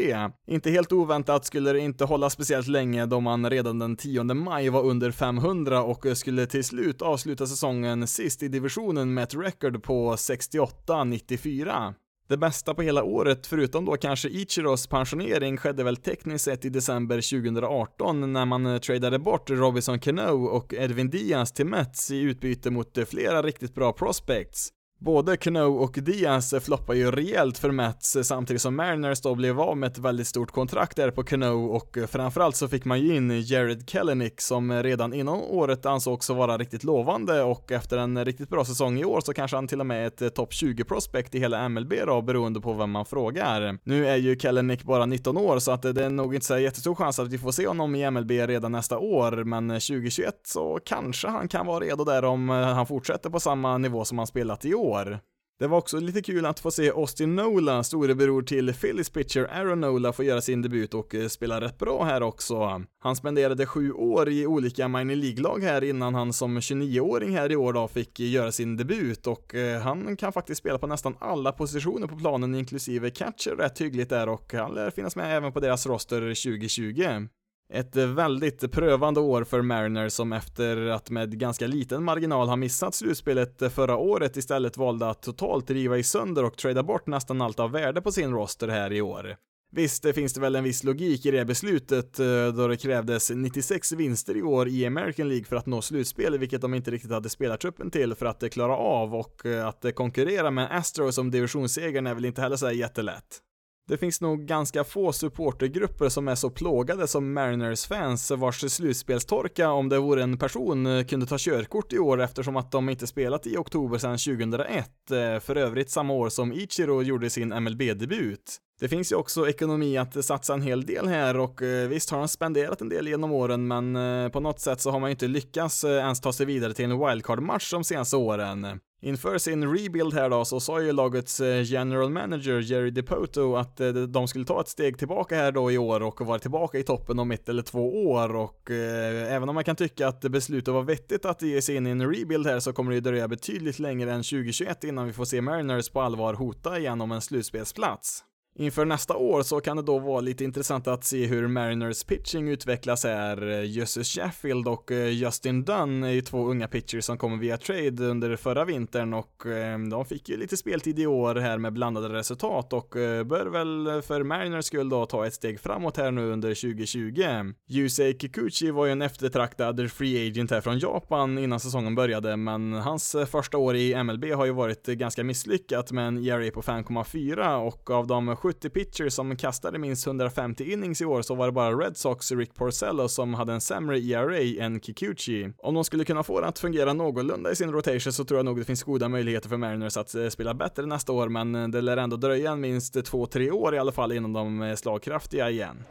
Inte helt oväntat skulle det inte hålla speciellt länge då man redan den 10 maj var under 500 och skulle till slut avsluta säsongen sist i divisionen med ett record på 68-94. Det bästa på hela året, förutom då kanske Ichiros pensionering, skedde väl tekniskt sett i december 2018 när man eh, tradade bort Robinson Cano och Edwin Diaz till Mets i utbyte mot eh, flera riktigt bra prospects. Både Cano och Diaz floppar ju rejält för Mets samtidigt som Mariners då blev av med ett väldigt stort kontrakt där på Cano och framförallt så fick man ju in Jared Kellenick som redan innan året ansågs vara riktigt lovande och efter en riktigt bra säsong i år så kanske han till och med är ett topp 20 prospect i hela MLB då beroende på vem man frågar. Nu är ju Kellenick bara 19 år så att det är nog inte så jättestor chans att vi får se honom i MLB redan nästa år men 2021 så kanske han kan vara redo där om han fortsätter på samma nivå som han spelat i år år. Det var också lite kul att få se Austin Nola, storebror till Phillies pitcher Aaron Nola, få göra sin debut och eh, spela rätt bra här också. Han spenderade sju år i olika minor League-lag här innan han som 29-åring här i år då fick göra sin debut och eh, han kan faktiskt spela på nästan alla positioner på planen inklusive catcher rätt hyggligt där och han lär finnas med även på deras roster 2020. Ett eh, väldigt prövande år för Mariners som efter att med ganska liten marginal ha missat slutspelet eh, förra året istället valde att totalt riva i sönder och trada bort nästan allt av värde på sin roster här i år. Visst, det finns det väl en viss logik i det beslutet eh, då det krävdes 96 vinster i år i American League för att nå slutspel, vilket de inte riktigt hade spelartruppen till för att klara av och att konkurrera med Astros om divisionssegern är väl inte heller så jättelätt. Det finns nog ganska få supportergrupper som är så plågade som Mariners-fans vars slutspelstorka, om det vore en person, kunde ta körkort i år eftersom att de inte spelat i oktober sedan 2001, eh, för övrigt samma år som Ichiro gjorde sin MLB-debut. Det finns ju också ekonomi att satsa en hel del här och eh, visst har han spenderat en del genom åren men eh, på något sätt så har man ju inte lyckats ens ta sig vidare till en wildcard-match de senaste åren. Inför sin rebuild här då så sa ju lagets eh, general manager Jerry DePoto att eh, de skulle ta ett steg tillbaka här då i år och vara tillbaka i toppen om ett eller två år och eh, även om man kan tycka att beslutet var vettigt att ge sig in i en rebuild här så kommer det ju dröja betydligt längre än 2021 innan vi får se Mariners på allvar hota igen om en slutspelsplats. Inför nästa år så kan det då vara lite intressant att se hur Mariners pitching utvecklas här. Justus Sheffield och eh, Justin Dunn är ju två unga pitchers som kommer via trade under förra vintern och eh, de fick ju lite speltid i år här med blandade resultat och eh, bör väl för Mariners skull då ta ett steg framåt här nu under 2020. Yusei Kikuchi var ju en eftertraktad free agent här från Japan innan säsongen började, men hans första år i MLB har ju varit ganska misslyckat med en ERA på 5,4 och av de 70 pitchers som kastade minst 150 innings i år så var det bara Red Sox Rick Porcello som hade en sämre ERA än Kikuchi. Om de skulle kunna få det att fungera någorlunda i sin rotation så tror jag nog det finns goda möjligheter för Mariners att eh, spela bättre nästa år, men eh, det lär ändå dröja minst 2-3 år i alla fall innan de är slagkraftiga igen.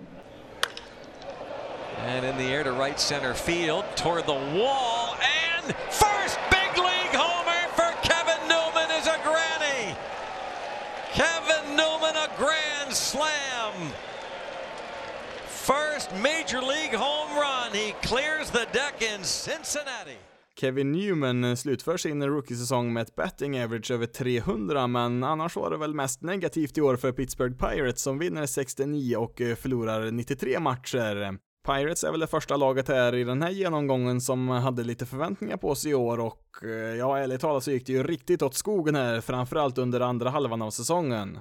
And in the air to right center field, toward the wall, and slam. First major league home run. He clears the deck in Cincinnati. Kevin Newman eh, slutför sin rookiesäsong med ett betting average över 300, men annars var det väl mest negativt i år för Pittsburgh Pirates som vinner 69 och eh, förlorar 93 matcher. Pirates är väl det första laget här i den här genomgången som hade lite förväntningar på sig i år och eh, ja, ärligt talat så gick det ju riktigt åt skogen här, framförallt under andra halvan av säsongen.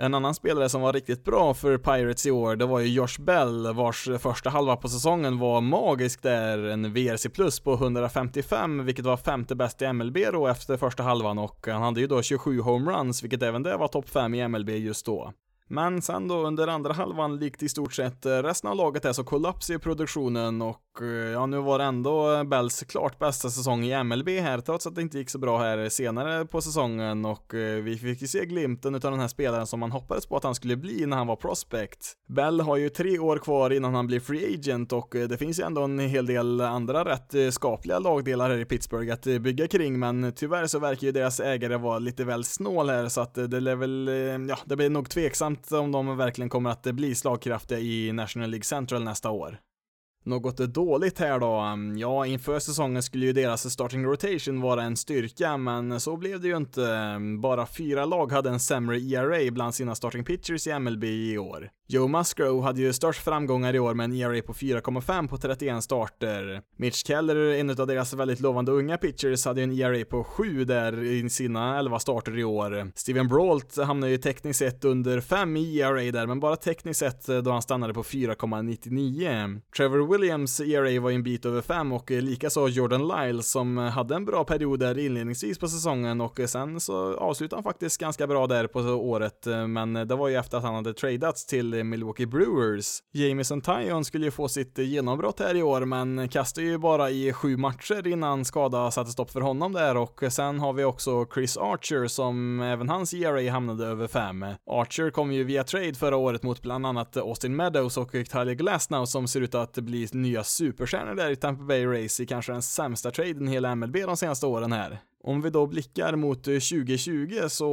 En annan spelare som var riktigt bra för Pirates i år, det var ju Josh Bell, vars första halva på säsongen var magisk där, en VRC plus på 155, vilket var femte bäst i MLB då efter första halvan och han hade ju då 27 homeruns, vilket även det var topp 5 i MLB just då. Men sen då under andra <laughs> halvan, likt i stort sett eh, resten av laget är så kollapsade produktionen och eh, ja, nu var det ändå eh, Bells klart bästa säsong i MLB här, trots att det inte gick så bra här senare på säsongen och vi fick ju se glimten utav den här spelaren som man hoppades på att han skulle bli när han var prospect. Bell har ju tre år kvar innan han blir free agent och det finns ju ändå en hel del andra rätt skapliga lagdelar här i Pittsburgh att bygga kring, men tyvärr så verkar ju deras ägare vara lite väl snål här så att det lär väl, ja, det blir nog tveksamt om de verkligen kommer att bli slagkraftiga i National League Central nästa år. Något dåligt här då? Ja, inför säsongen skulle ju deras starting rotation vara en styrka, men så blev det ju inte. Bara fyra lag hade en sämre ERA bland sina starting pitchers i MLB i år. Joe Musgrove hade ju störst framgångar i år med en ERA på 4,5 på 31 starter. Mitch Keller, en av deras väldigt lovande unga pitchers, hade ju en ERA på 7 där i sina 11 starter i år. Steven Brault hamnade ju tekniskt sett under 5 i ERA där, men bara tekniskt sett då han stannade på 4,99. Trevor Williams ERA var ju en bit över 5 och eh, likaså Jordan Lyles som eh, hade en bra period där inledningsvis på säsongen och eh, sen så avslutade han faktiskt ganska bra där på året, men det var ju efter att han hade tradats till Milwaukee Brewers. Jamison Tyon skulle ju få sitt genombrott här i år, men kastade ju bara i sju matcher innan skada satte stopp för honom där och sen har vi också Chris Archer som även hans ERA hamnade över fem. Archer kom ju via trade förra året mot bland annat Austin Meadows och Tyler Glasnow som ser ut att bli nya superstjärnor där i Tampa Bay Race i kanske den sämsta traden i hela MLB de senaste åren här. Om vi då blickar mot eh, 2020 så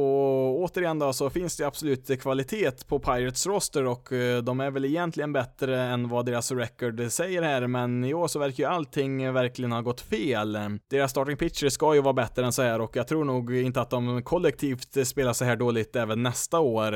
återigen då så finns det absolut kvalitet på Pirates roster och eh, de är väl egentligen bättre än vad deras record säger här men i år så verkar ju allting verkligen ha gått fel. Deras starting pitcher ska ju vara bättre än så här och jag tror nog inte att de kollektivt spelar så här dåligt även nästa år.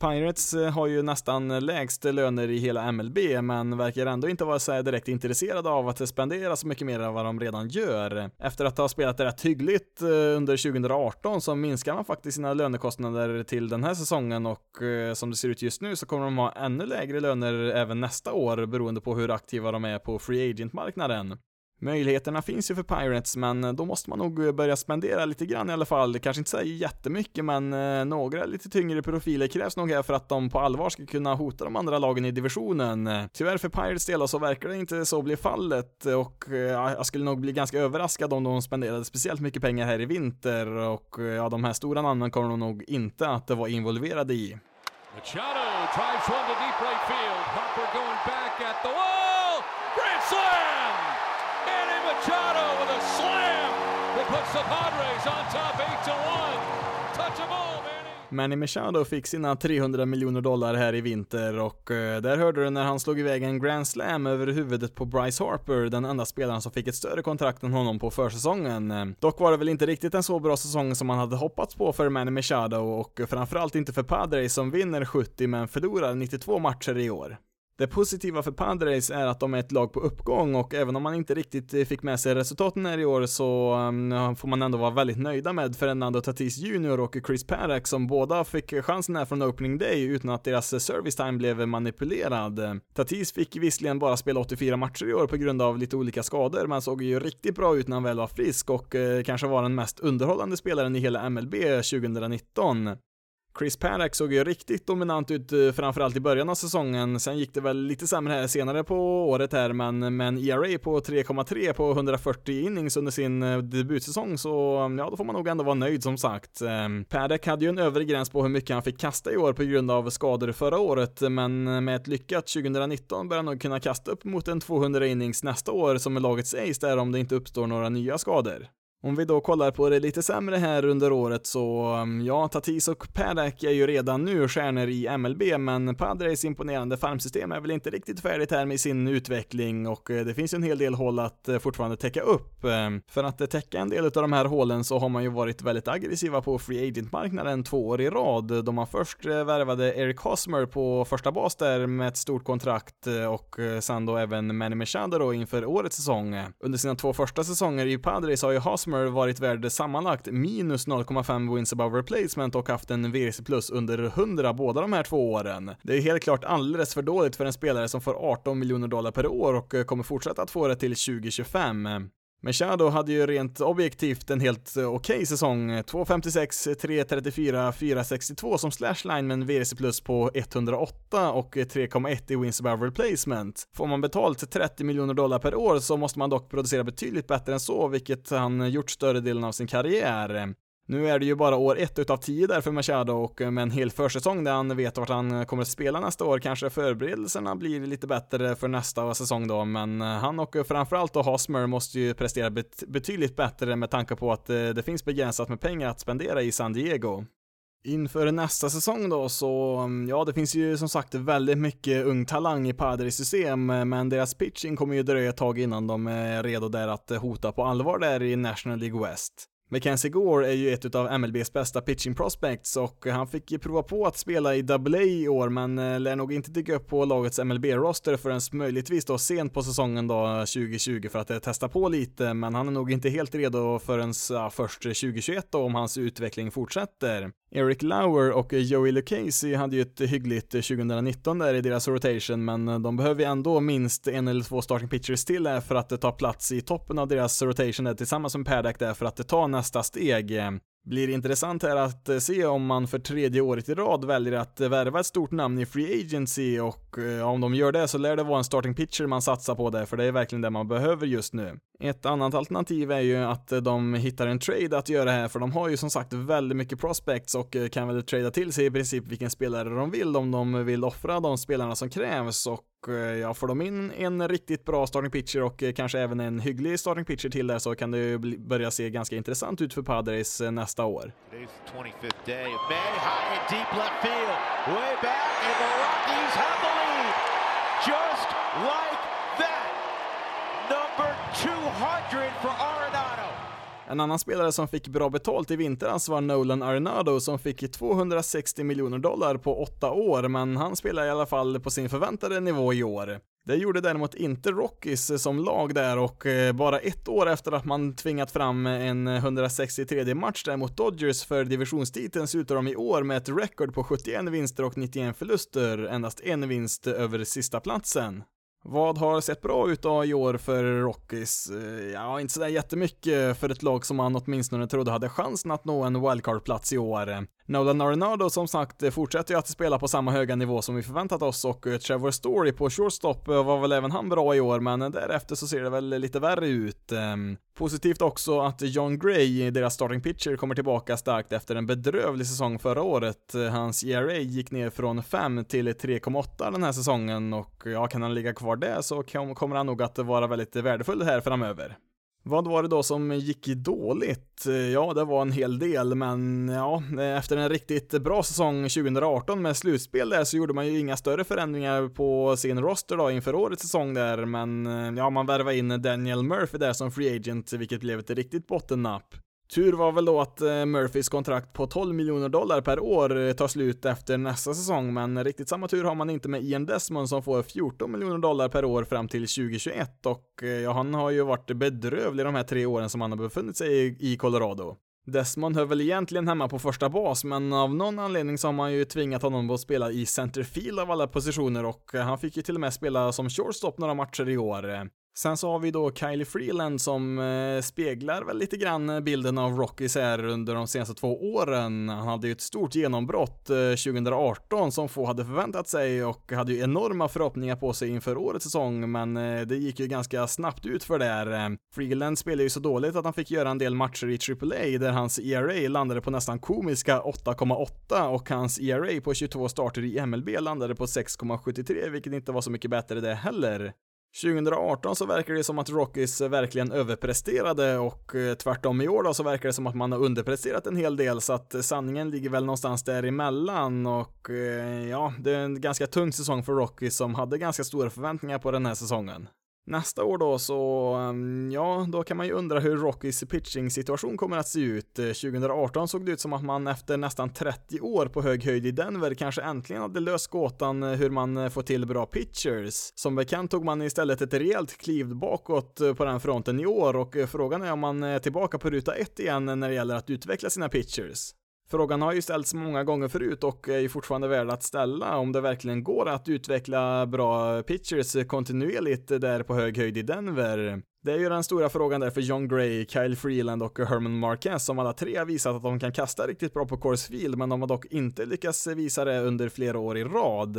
Pirates eh, har ju nästan lägst löner i hela MLB, men verkar ändå inte vara så direkt intresserade av att spendera så mycket mer än vad de redan gör. Efter att ha spelat rätt hyggligt eh, under 2018 så minskar man faktiskt sina lönekostnader till den här säsongen och eh, som det ser ut just nu så kommer de ha ännu lägre löner även nästa år beroende på hur aktiva de är på free agent-marknaden. Möjligheterna finns ju för Pirates, men eh, då måste man nog eh, börja spendera lite grann i alla fall. Kanske inte säga jättemycket, men eh, några lite tyngre profiler krävs nog här för att de på allvar ska kunna hota de andra lagen i divisionen. Tyvärr för Pirates del så verkar det inte så bli fallet och jag skulle nog bli ganska överraskad om de spenderade speciellt mycket pengar här i vinter och ja, de här stora namnen kommer de nog inte att vara involverade i. Machado drives one to deep right field. Manny. Manny Machado fick sina 300 miljoner dollar här i vinter och eh, där hörde du när han slog iväg en grand slam över huvudet på Bryce Harper, den enda spelaren som fick ett större kontrakt än honom på försäsongen. Eh, dock var det väl inte riktigt en så bra säsong som man hade hoppats på för Manny Machado och eh, framförallt inte för Padres som vinner 70 men förlorar 92 matcher i år. Det positiva för Padres är att de är ett lag på uppgång och även om man inte riktigt eh, fick med sig resultaten här i år så ehm, får man ändå vara väldigt nöjda med Fernando Tatis Jr och Chris Parak som båda fick chansen här från opening day utan att deras eh, service time blev manipulerad. Tatis fick visserligen bara spela 84 matcher i år på grund av lite olika skador men såg ju riktigt bra ut när han väl var frisk och eh, kanske var den mest underhållande spelaren i hela MLB 2019. Chris Paddock såg ju riktigt dominant ut eh, framförallt i början av säsongen. Sen gick det väl lite sämre här senare på året här, men med en ERA på 3,3 på 140 innings under sin eh, debutsäsong så mm, ja, då får man nog ändå vara nöjd som sagt. Ehm, Paddock hade ju en övre gräns på hur mycket han fick kasta i år på grund av skador förra året, men eh, med ett lyckat 2019 bör han nog kunna kasta upp mot en 200 innings nästa år som är lagets ace där om det inte uppstår några nya skador. Om vi då kollar på det lite sämre här under året så, um, ja, Tatis och Paddock är ju redan nu stjärnor i MLB, men Padres imponerande farmsystem är väl inte riktigt färdigt här med sin utveckling och eh, det finns ju en hel del hål att eh, fortfarande täcka upp. Ehm, för att eh, täcka en del av de här hålen så har man ju varit väldigt aggressiva på free agent-marknaden två år i rad, då man först värvade Eric Hosmer på första bas där med ett stort kontrakt och sen då även Manny Machado då inför årets säsong. Under sina två första säsonger i Padres har ju Hosmer varit värd sammanlagt minus 0,5 wins above replacement och haft en VRC plus under 100 båda de här två åren. Det är helt klart alldeles för dåligt för en spelare som får 18 miljoner dollar per år och eh, kommer fortsätta att få det till 2025. Machado hade ju rent objektivt en helt eh, okej okay säsong. 2.56, 3.34, 4.62 som slashline med en VRC plus på 108 och 3.1 i wins above replacement. Får man betalt 30 miljoner dollar per år så måste man dock producera betydligt bättre än så, vilket han gjort större delen av sin karriär. Nu är det ju bara år ett utav tio där för Machado och eh, med en hel försäsong där han vet vart han eh, kommer att spela nästa år kanske förberedelserna blir lite bättre för nästa säsong då, men eh, han och framförallt då Hosmer måste ju prestera bet betydligt bättre med tanke på att det finns begränsat med pengar att spendera i San Diego. Inför nästa säsong då så, mm, ja det finns ju som sagt väldigt mycket ung talang i Padres system, men deras pitching kommer ju dröja ett tag innan de är redo där att hota på allvar där i National League West. Mackenzie Gore är ju ett av MLBs bästa pitching prospects och han fick ju prova på att spela i AA i år men eh, lär nog inte dyka upp på lagets MLB-roster förrän möjligtvis då sent på säsongen då 2020 för att eh, testa på lite men han är nog inte helt redo förrän ja, först 2021 då om hans utveckling fortsätter. Eric Lauer och Joey Lucchese hade ju ett hyggligt 2019 där i deras rotation, men de behöver ju ändå minst en eller två starting pitchers till där för att ta plats i toppen av deras rotation där tillsammans med Paddock där för att ta nästa steg. Eh, blir intressant här att eh, se om man för tredje året i rad väljer att eh, värva ett stort namn i Free Agency och eh, om de gör det så lär det vara en starting pitcher man satsar på där, för det är verkligen det man behöver just nu. Ett annat alternativ är ju att de hittar en trade att göra här, för de har ju som sagt väldigt mycket prospects och kan väl trada till sig i princip vilken spelare de vill om de vill offra de spelarna som krävs och ja, får de in en riktigt bra starting pitcher och kanske även en hygglig starting pitcher till där så kan det ju börja se ganska intressant ut för Padres nästa år. Just 25th En annan spelare som fick bra betalt i vintras var Nolan Arenado som fick 260 miljoner dollar på åtta år, men han spelar i alla fall på sin förväntade nivå i år. Det gjorde däremot inte Rockies som lag där och eh, bara ett år efter att man tvingat fram en 163 match där mot Dodgers för divisionstiteln slutar de i år med ett rekord på 71 vinster och 91 förluster, endast en vinst över sista platsen. Vad har sett bra ut då i år för Rockies? Eh, ja, inte sådär jättemycket för ett lag som man åtminstone trodde hade chansen att nå en wildcard-plats i år. Nolan Arenado som sagt fortsätter ju att spela på samma höga nivå som vi förväntat oss och eh, Trevor Story på shortstop eh, var väl även han bra i år, men därefter så ser det väl lite värre ut. Ehm, positivt också att John Gray, deras starting pitcher, kommer tillbaka starkt efter en bedrövlig säsong förra året. Hans ERA gick ner från 5 till 3,8 den här säsongen och ja, kan han ligga kvar där så kommer han nog att vara väldigt värdefull här framöver. Vad var det då som gick dåligt? Ja, det var en hel del, men ja, efter en riktigt bra säsong 2018 med slutspel där så gjorde man ju inga större förändringar på sin roster då inför årets säsong där, men ja, man värvade in Daniel Murphy där som free agent, vilket blev ett riktigt bottennapp. Tur var väl då att eh, Murphys kontrakt på 12 miljoner dollar per år eh, tar slut efter nästa säsong, men riktigt samma tur har man inte med Ian Desmond som får 14 miljoner dollar per år fram till 2021 och eh, ja, han har ju varit bedrövlig de här tre åren som han har befunnit sig i Colorado. Desmond hör väl egentligen hemma på första bas, men av någon anledning så har man ju tvingat honom att spela i centerfield av alla positioner och han fick ju till och med spela som shortstop några matcher i år. Sen så har vi då Kylie Freeland som eh, speglar väl lite grann eh, bilden av Rockies här under de senaste två åren. Han hade ju ett stort genombrott eh, 2018 som få hade förväntat sig och hade ju enorma förhoppningar på sig inför årets säsong, men det gick ju ganska snabbt ut för där. Freeland spelade ju så dåligt att han fick göra en del matcher i AAA där hans ERA landade på nästan komiska 8,8 och hans ERA på 22 starter i MLB landade på 6,73, vilket inte var så mycket bättre det heller. 2018 så verkar det som att Rockies verkligen överpresterade och eh, tvärtom i år då så verkar det som att man har underpresterat en hel del så att eh, sanningen ligger väl någonstans däremellan och eh, ja, det är en ganska tung säsong för Rockies som hade ganska stora förväntningar på den här säsongen. Nästa år då så, ehm, ja, då kan man ju undra hur Rockys pitching-situation kommer att se ut. Eh, 2018 såg det ut som att man efter nästan 30 år på hög höjd i Denver kanske äntligen hade löst gåtan eh, hur man eh, får till bra pitchers. Som bekant tog man istället ett rejält kliv bakåt på den fronten i år och frågan är om man är tillbaka på ruta ett igen när det gäller att utveckla sina pitchers. Frågan har ju ställts många gånger förut och är ju fortfarande värd att ställa om det verkligen går att utveckla bra pitchers kontinuerligt där på hög höjd i Denver. Det är ju den stora frågan där för John Gray, Kyle Freeland och Herman Marquez som alla tre har visat att de kan kasta riktigt bra på course Field men de har dock inte lyckats visa det under flera år i rad.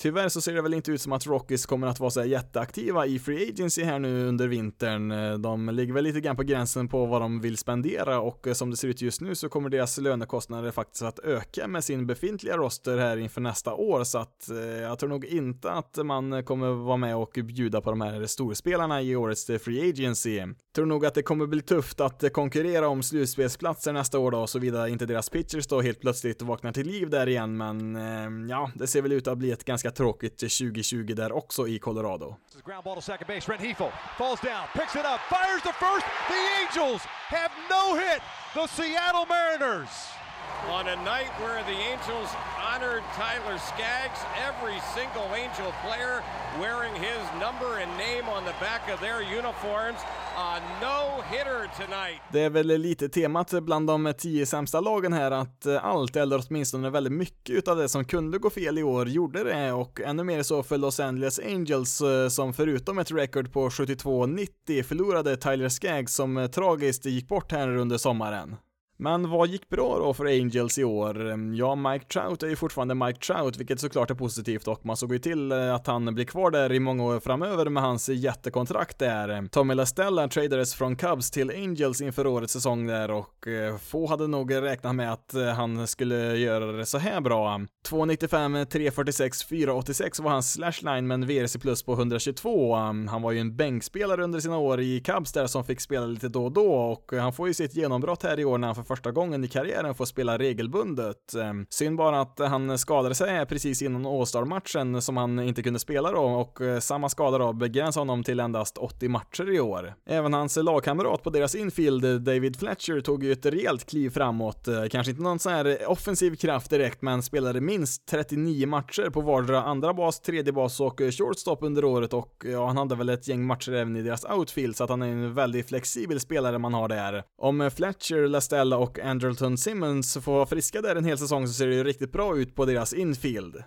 Tyvärr så ser det väl inte ut som att Rockies kommer att vara så jätteaktiva i Free Agency här nu under vintern. De ligger väl lite grann på gränsen på vad de vill spendera och eh, som det ser ut just nu så kommer deras lönekostnader faktiskt att öka med sin befintliga roster här inför nästa år så att eh, jag tror nog inte att man kommer vara med och bjuda på de här storspelarna i årets Free Agency. Tror nog att det kommer bli tufft att konkurrera om slutspelsplatser nästa år då såvida inte deras pitchers då helt plötsligt vaknar till liv där igen men eh, ja, det ser väl ut att bli ett ganska tråkigt 2020 där också i Colorado. Ground ball to second base. Rent Hefel falls down, picks it up, fires the first. The Angels have no hit. The Seattle Mariners. On a night where the Angels honored Tyler Skaggs, every single Angel player wearing his number and name on the back of their uniforms. A no-hitter tonight. Det är väl lite temat bland de tio sämsta lagen här att eh, allt, eller åtminstone väldigt mycket av det som kunde gå fel i år gjorde det och ännu mer så för Los Angeles Angels eh, som förutom ett record på 72-90 förlorade Tyler Skaggs som eh, tragiskt gick bort här under sommaren. Men vad gick bra då för Angels i år? Ja, Mike Trout är ju fortfarande Mike Trout, vilket såklart är positivt och man såg ju till eh, att han blir kvar där i många år framöver med hans jättekontrakt där. Tommy LaStella tradades från Cubs till Angels inför årets säsong där och eh, få hade nog räknat med att eh, han skulle göra det så här bra. 295, 346, 486 var hans slashline med en VRC plus på 122. Han var ju en bänkspelare under sina år i Cubs där som fick spela lite då och då och han får ju sitt genombrott här i år när han för första gången i karriären får spela regelbundet. Ehm, synd bara att han skadade sig precis innan All-Star-matchen som han inte kunde spela då och eh, samma skada då begränsade honom till endast 80 matcher i år. Även hans lagkamrat på deras infield, David Fletcher, tog ju ett rejält kliv framåt. Eh, kanske inte någon sån här offensiv kraft direkt, men spelade minst 39 matcher på vardera andra bas, tredje bas och shortstop under året och ja, han hade väl ett gäng matcher även i deras outfield, så att han är en väldigt flexibel spelare man har där. Om Fletcher, Lastella och Andrelton Simmons får vara friska där en hel säsong så ser det ju riktigt bra ut på deras infield.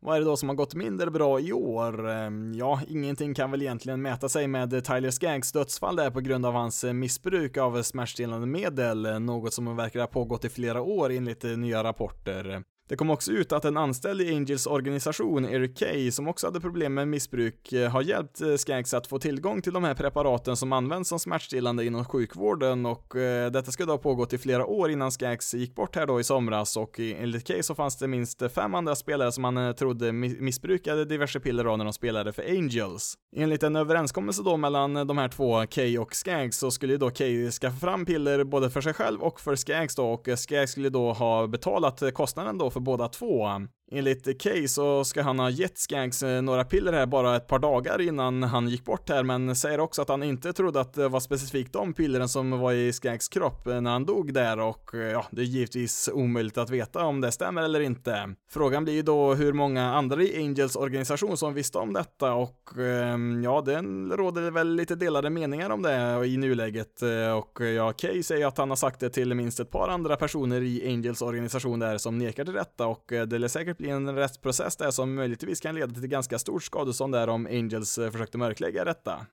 Vad är det då som har gått mindre bra i år? Ehm, ja, ingenting kan väl egentligen mäta sig med Tyler Skaggs dödsfall där på grund av hans eh, missbruk av smärtstillande medel, något som verkar ha pågått i flera år enligt eh, nya rapporter. Det kom också ut att en anställd i Angels organisation, Eric Kay, som också hade problem med missbruk, eh, har hjälpt eh, Skanks att få tillgång till de här preparaten som används som smärtstillande inom sjukvården. Och eh, detta skulle ha pågått i flera år innan Skanks gick bort här då i somras. Och enligt Kay så fanns det minst fem andra spelare som han eh, trodde missbrukade diverse piller när de spelade för Angels. Enligt en överenskommelse då mellan de här två, Kay och Skanks, så skulle då Kay skaffa fram piller både för sig själv och för Skanks då. Och Skanks skulle då ha betalat kostnaden då för båda två. Enligt Kay så ska han ha gett Skanks eh, några piller här bara ett par dagar innan han gick bort här, men säger också att han inte trodde att det var specifikt de pillren som var i Skanks kropp eh, när han dog där och eh, ja, det är givetvis omöjligt att veta om det stämmer eller inte. Frågan blir ju då hur många andra i Angels organisation som visste om detta och ehm, ja, det råder väl lite delade meningar om det i nuläget och ja, Kay säger att han har sagt det till minst ett par andra personer i Angels organisation där som nekar till detta och det är säkert bli en rättsprocess där som möjligtvis kan leda till ganska stort skadestånd där om Angels eh, försökte mörklägga detta.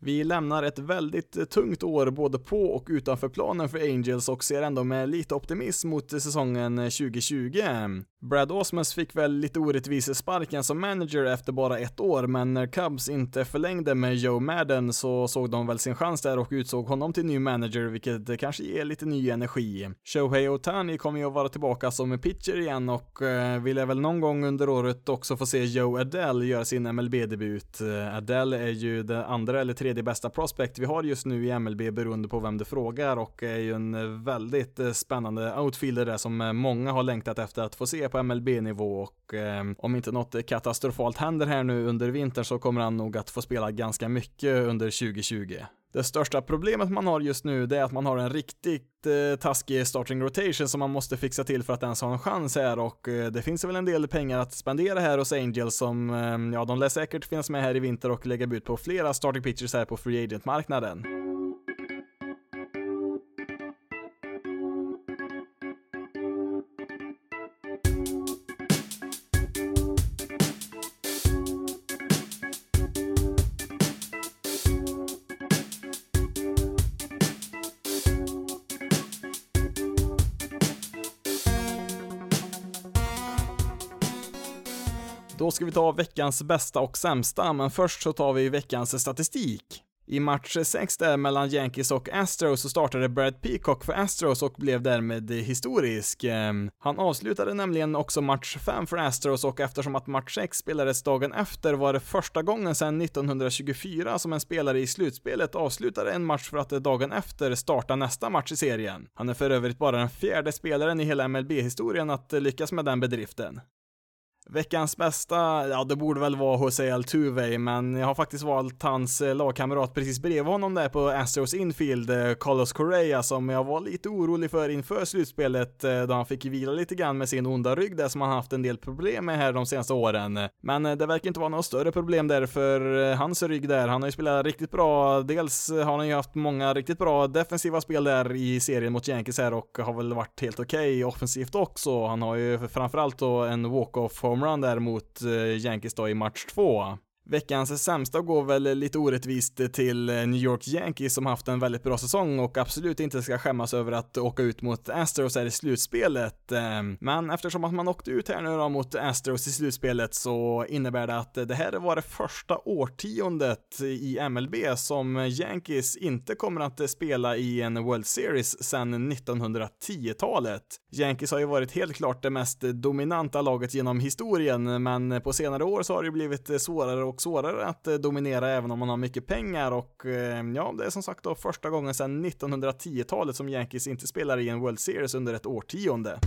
Vi lämnar ett väldigt tungt år både på och utanför planen för Angels och ser ändå med lite optimism mot säsongen 2020. Brad Osmus fick väl lite orättvis sparken som manager efter bara ett år, men när Cubs inte förlängde med Joe Madden så såg de väl sin chans där och utsåg honom till ny manager, vilket kanske ger lite ny energi. Shohei Otani kommer ju att vara tillbaka som pitcher igen och eh, vi väl någon gång under året också få se Joe Adele göra sin MLB-debut. Eh, Adele är ju det andra eller tredje tredje bästa prospect vi har just nu i MLB beroende på vem du frågar och är ju en väldigt eh, spännande outfielder där som eh, många har längtat efter att få se på MLB-nivå och eh, om inte något katastrofalt händer här nu under vintern så kommer han nog att få spela ganska mycket under 2020. Det största problemet man har just nu det är att man har en riktigt eh, taskig starting rotation som man måste fixa till för att ens ha en chans här och eh, det finns väl en del pengar att spendera här hos Angels som, eh, ja de lär säkert finnas med här i vinter och lägga bud på flera starting pitchers här på free agent-marknaden. Ska vi ta veckans bästa och sämsta, men först så tar vi veckans statistik. I match 6 där mellan Yankees och Astros så startade Brad Peacock för Astros och blev därmed historisk. Ehm, han avslutade nämligen också match 5 för Astros och eftersom att match 6 spelades dagen efter var det första gången sedan 1924 som en spelare i slutspelet avslutade en match för att dagen efter starta nästa match i serien. Han är för övrigt bara den fjärde spelaren i hela MLB-historien att lyckas med den bedriften. Veckans bästa, ja det borde väl vara Jose Altuve, men jag har faktiskt valt hans eh, lagkamrat precis bredvid honom där på Astros infield, eh, Carlos Correa, som jag var lite orolig för inför slutspelet, eh, då han fick vila lite grann med sin onda rygg där som han haft en del problem med här de senaste åren. Men det verkar inte vara något större problem där för hans rygg där. Han har ju spelat riktigt bra, dels har han ju haft många riktigt bra defensiva spel där i serien mot Yankees här och har väl varit helt okej okay offensivt också. Han har ju framförallt då en walk-off homerun där mot eh, Yankees då i match 2. Veckans sämsta går väl lite orättvist till New York Yankees som haft en väldigt bra säsong och absolut inte ska skämmas över att åka ut mot Astros här i slutspelet. Ehm, men eftersom att man åkte ut här nu då mot Astros i slutspelet så innebär det att det här var det första årtiondet i MLB som Yankees inte kommer att spela i en World Series sedan 1910-talet. Yankees har ju varit helt klart det mest dominanta laget genom historien, men på senare år så har det blivit svårare dock svårare att eh, dominera även om man har mycket pengar och eh, ja, det är som sagt då första gången sedan 1910-talet som Yankees inte spelar i en World Series under ett årtionde.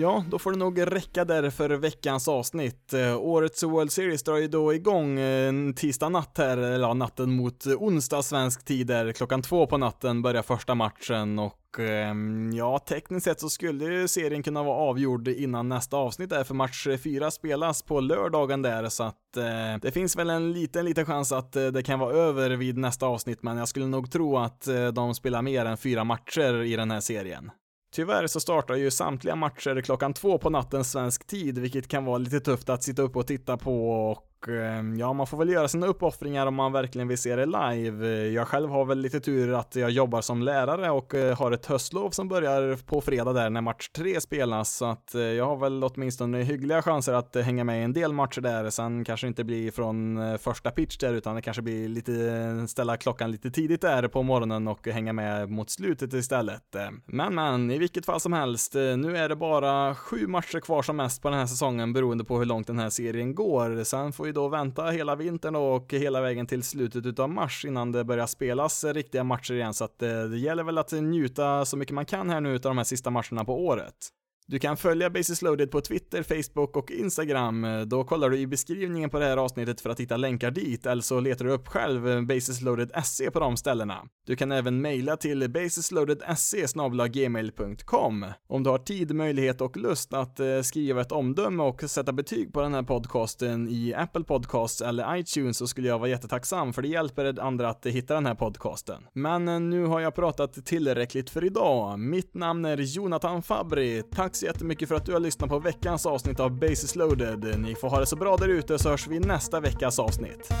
Ja, då får det nog räcka där för veckans avsnitt. Eh, årets World Series drar ju då igång eh, en tisdag natt här, eller ja, natten mot onsdag svensk tid där klockan två på natten börjar första matchen och ehm, ja, tekniskt sett så skulle ju serien kunna vara avgjord innan nästa avsnitt där, för match fyra spelas på lördagen där, så att eh, det finns väl en liten, liten chans att eh, det kan vara över vid nästa avsnitt, men jag skulle nog tro att eh, de spelar mer än fyra matcher i den här serien. Tyvärr så startar ju samtliga matcher klockan två på natten svensk tid, vilket kan vara lite tufft att sitta upp och titta på och Eh, ja, man får väl göra sina uppoffringar om man verkligen vill se det live. Eh, jag själv har väl lite tur att jag jobbar som lärare och eh, har ett höstlov som börjar på fredag där när match tre spelas, så att jag har väl åtminstone hyggliga chanser att hänga med i en del matcher där. Sen kanske inte blir från första pitch där, utan det kanske blir lite ställa klockan lite tidigt där på morgonen och hänga med mot slutet istället. Men men, i vilket fall som helst, nu är det bara sju matcher kvar som mest på den här säsongen beroende på hur långt den här serien går. Sen får vi då vänta hela vintern och hela vägen till slutet utav mars innan det börjar spelas riktiga matcher igen, så att det, det gäller väl att njuta så mycket man kan här nu utav de här sista matcherna på året. Du kan följa Basis loaded på Twitter, Facebook och Instagram. Då kollar du i beskrivningen på det här avsnittet för att hitta länkar dit, eller så letar du upp själv eh, basisloaded.se på de ställena. Du kan även mejla till basisloaded.se gmail.com. Om du har tid, möjlighet och lust att eh, skriva ett omdöme och sätta betyg på den här podcasten i Apple Podcasts eller iTunes så skulle jag vara jättetacksam för det hjälper andra att hitta den här podcasten. Men eh, nu har jag pratat tillräckligt för idag. Mitt namn är Jonathan Fabri. Tack så jättemycket för att du har lyssnat på veckans avsnitt av Basis loaded. Ni får ha det så bra där ute så hörs vi i nästa veckas avsnitt.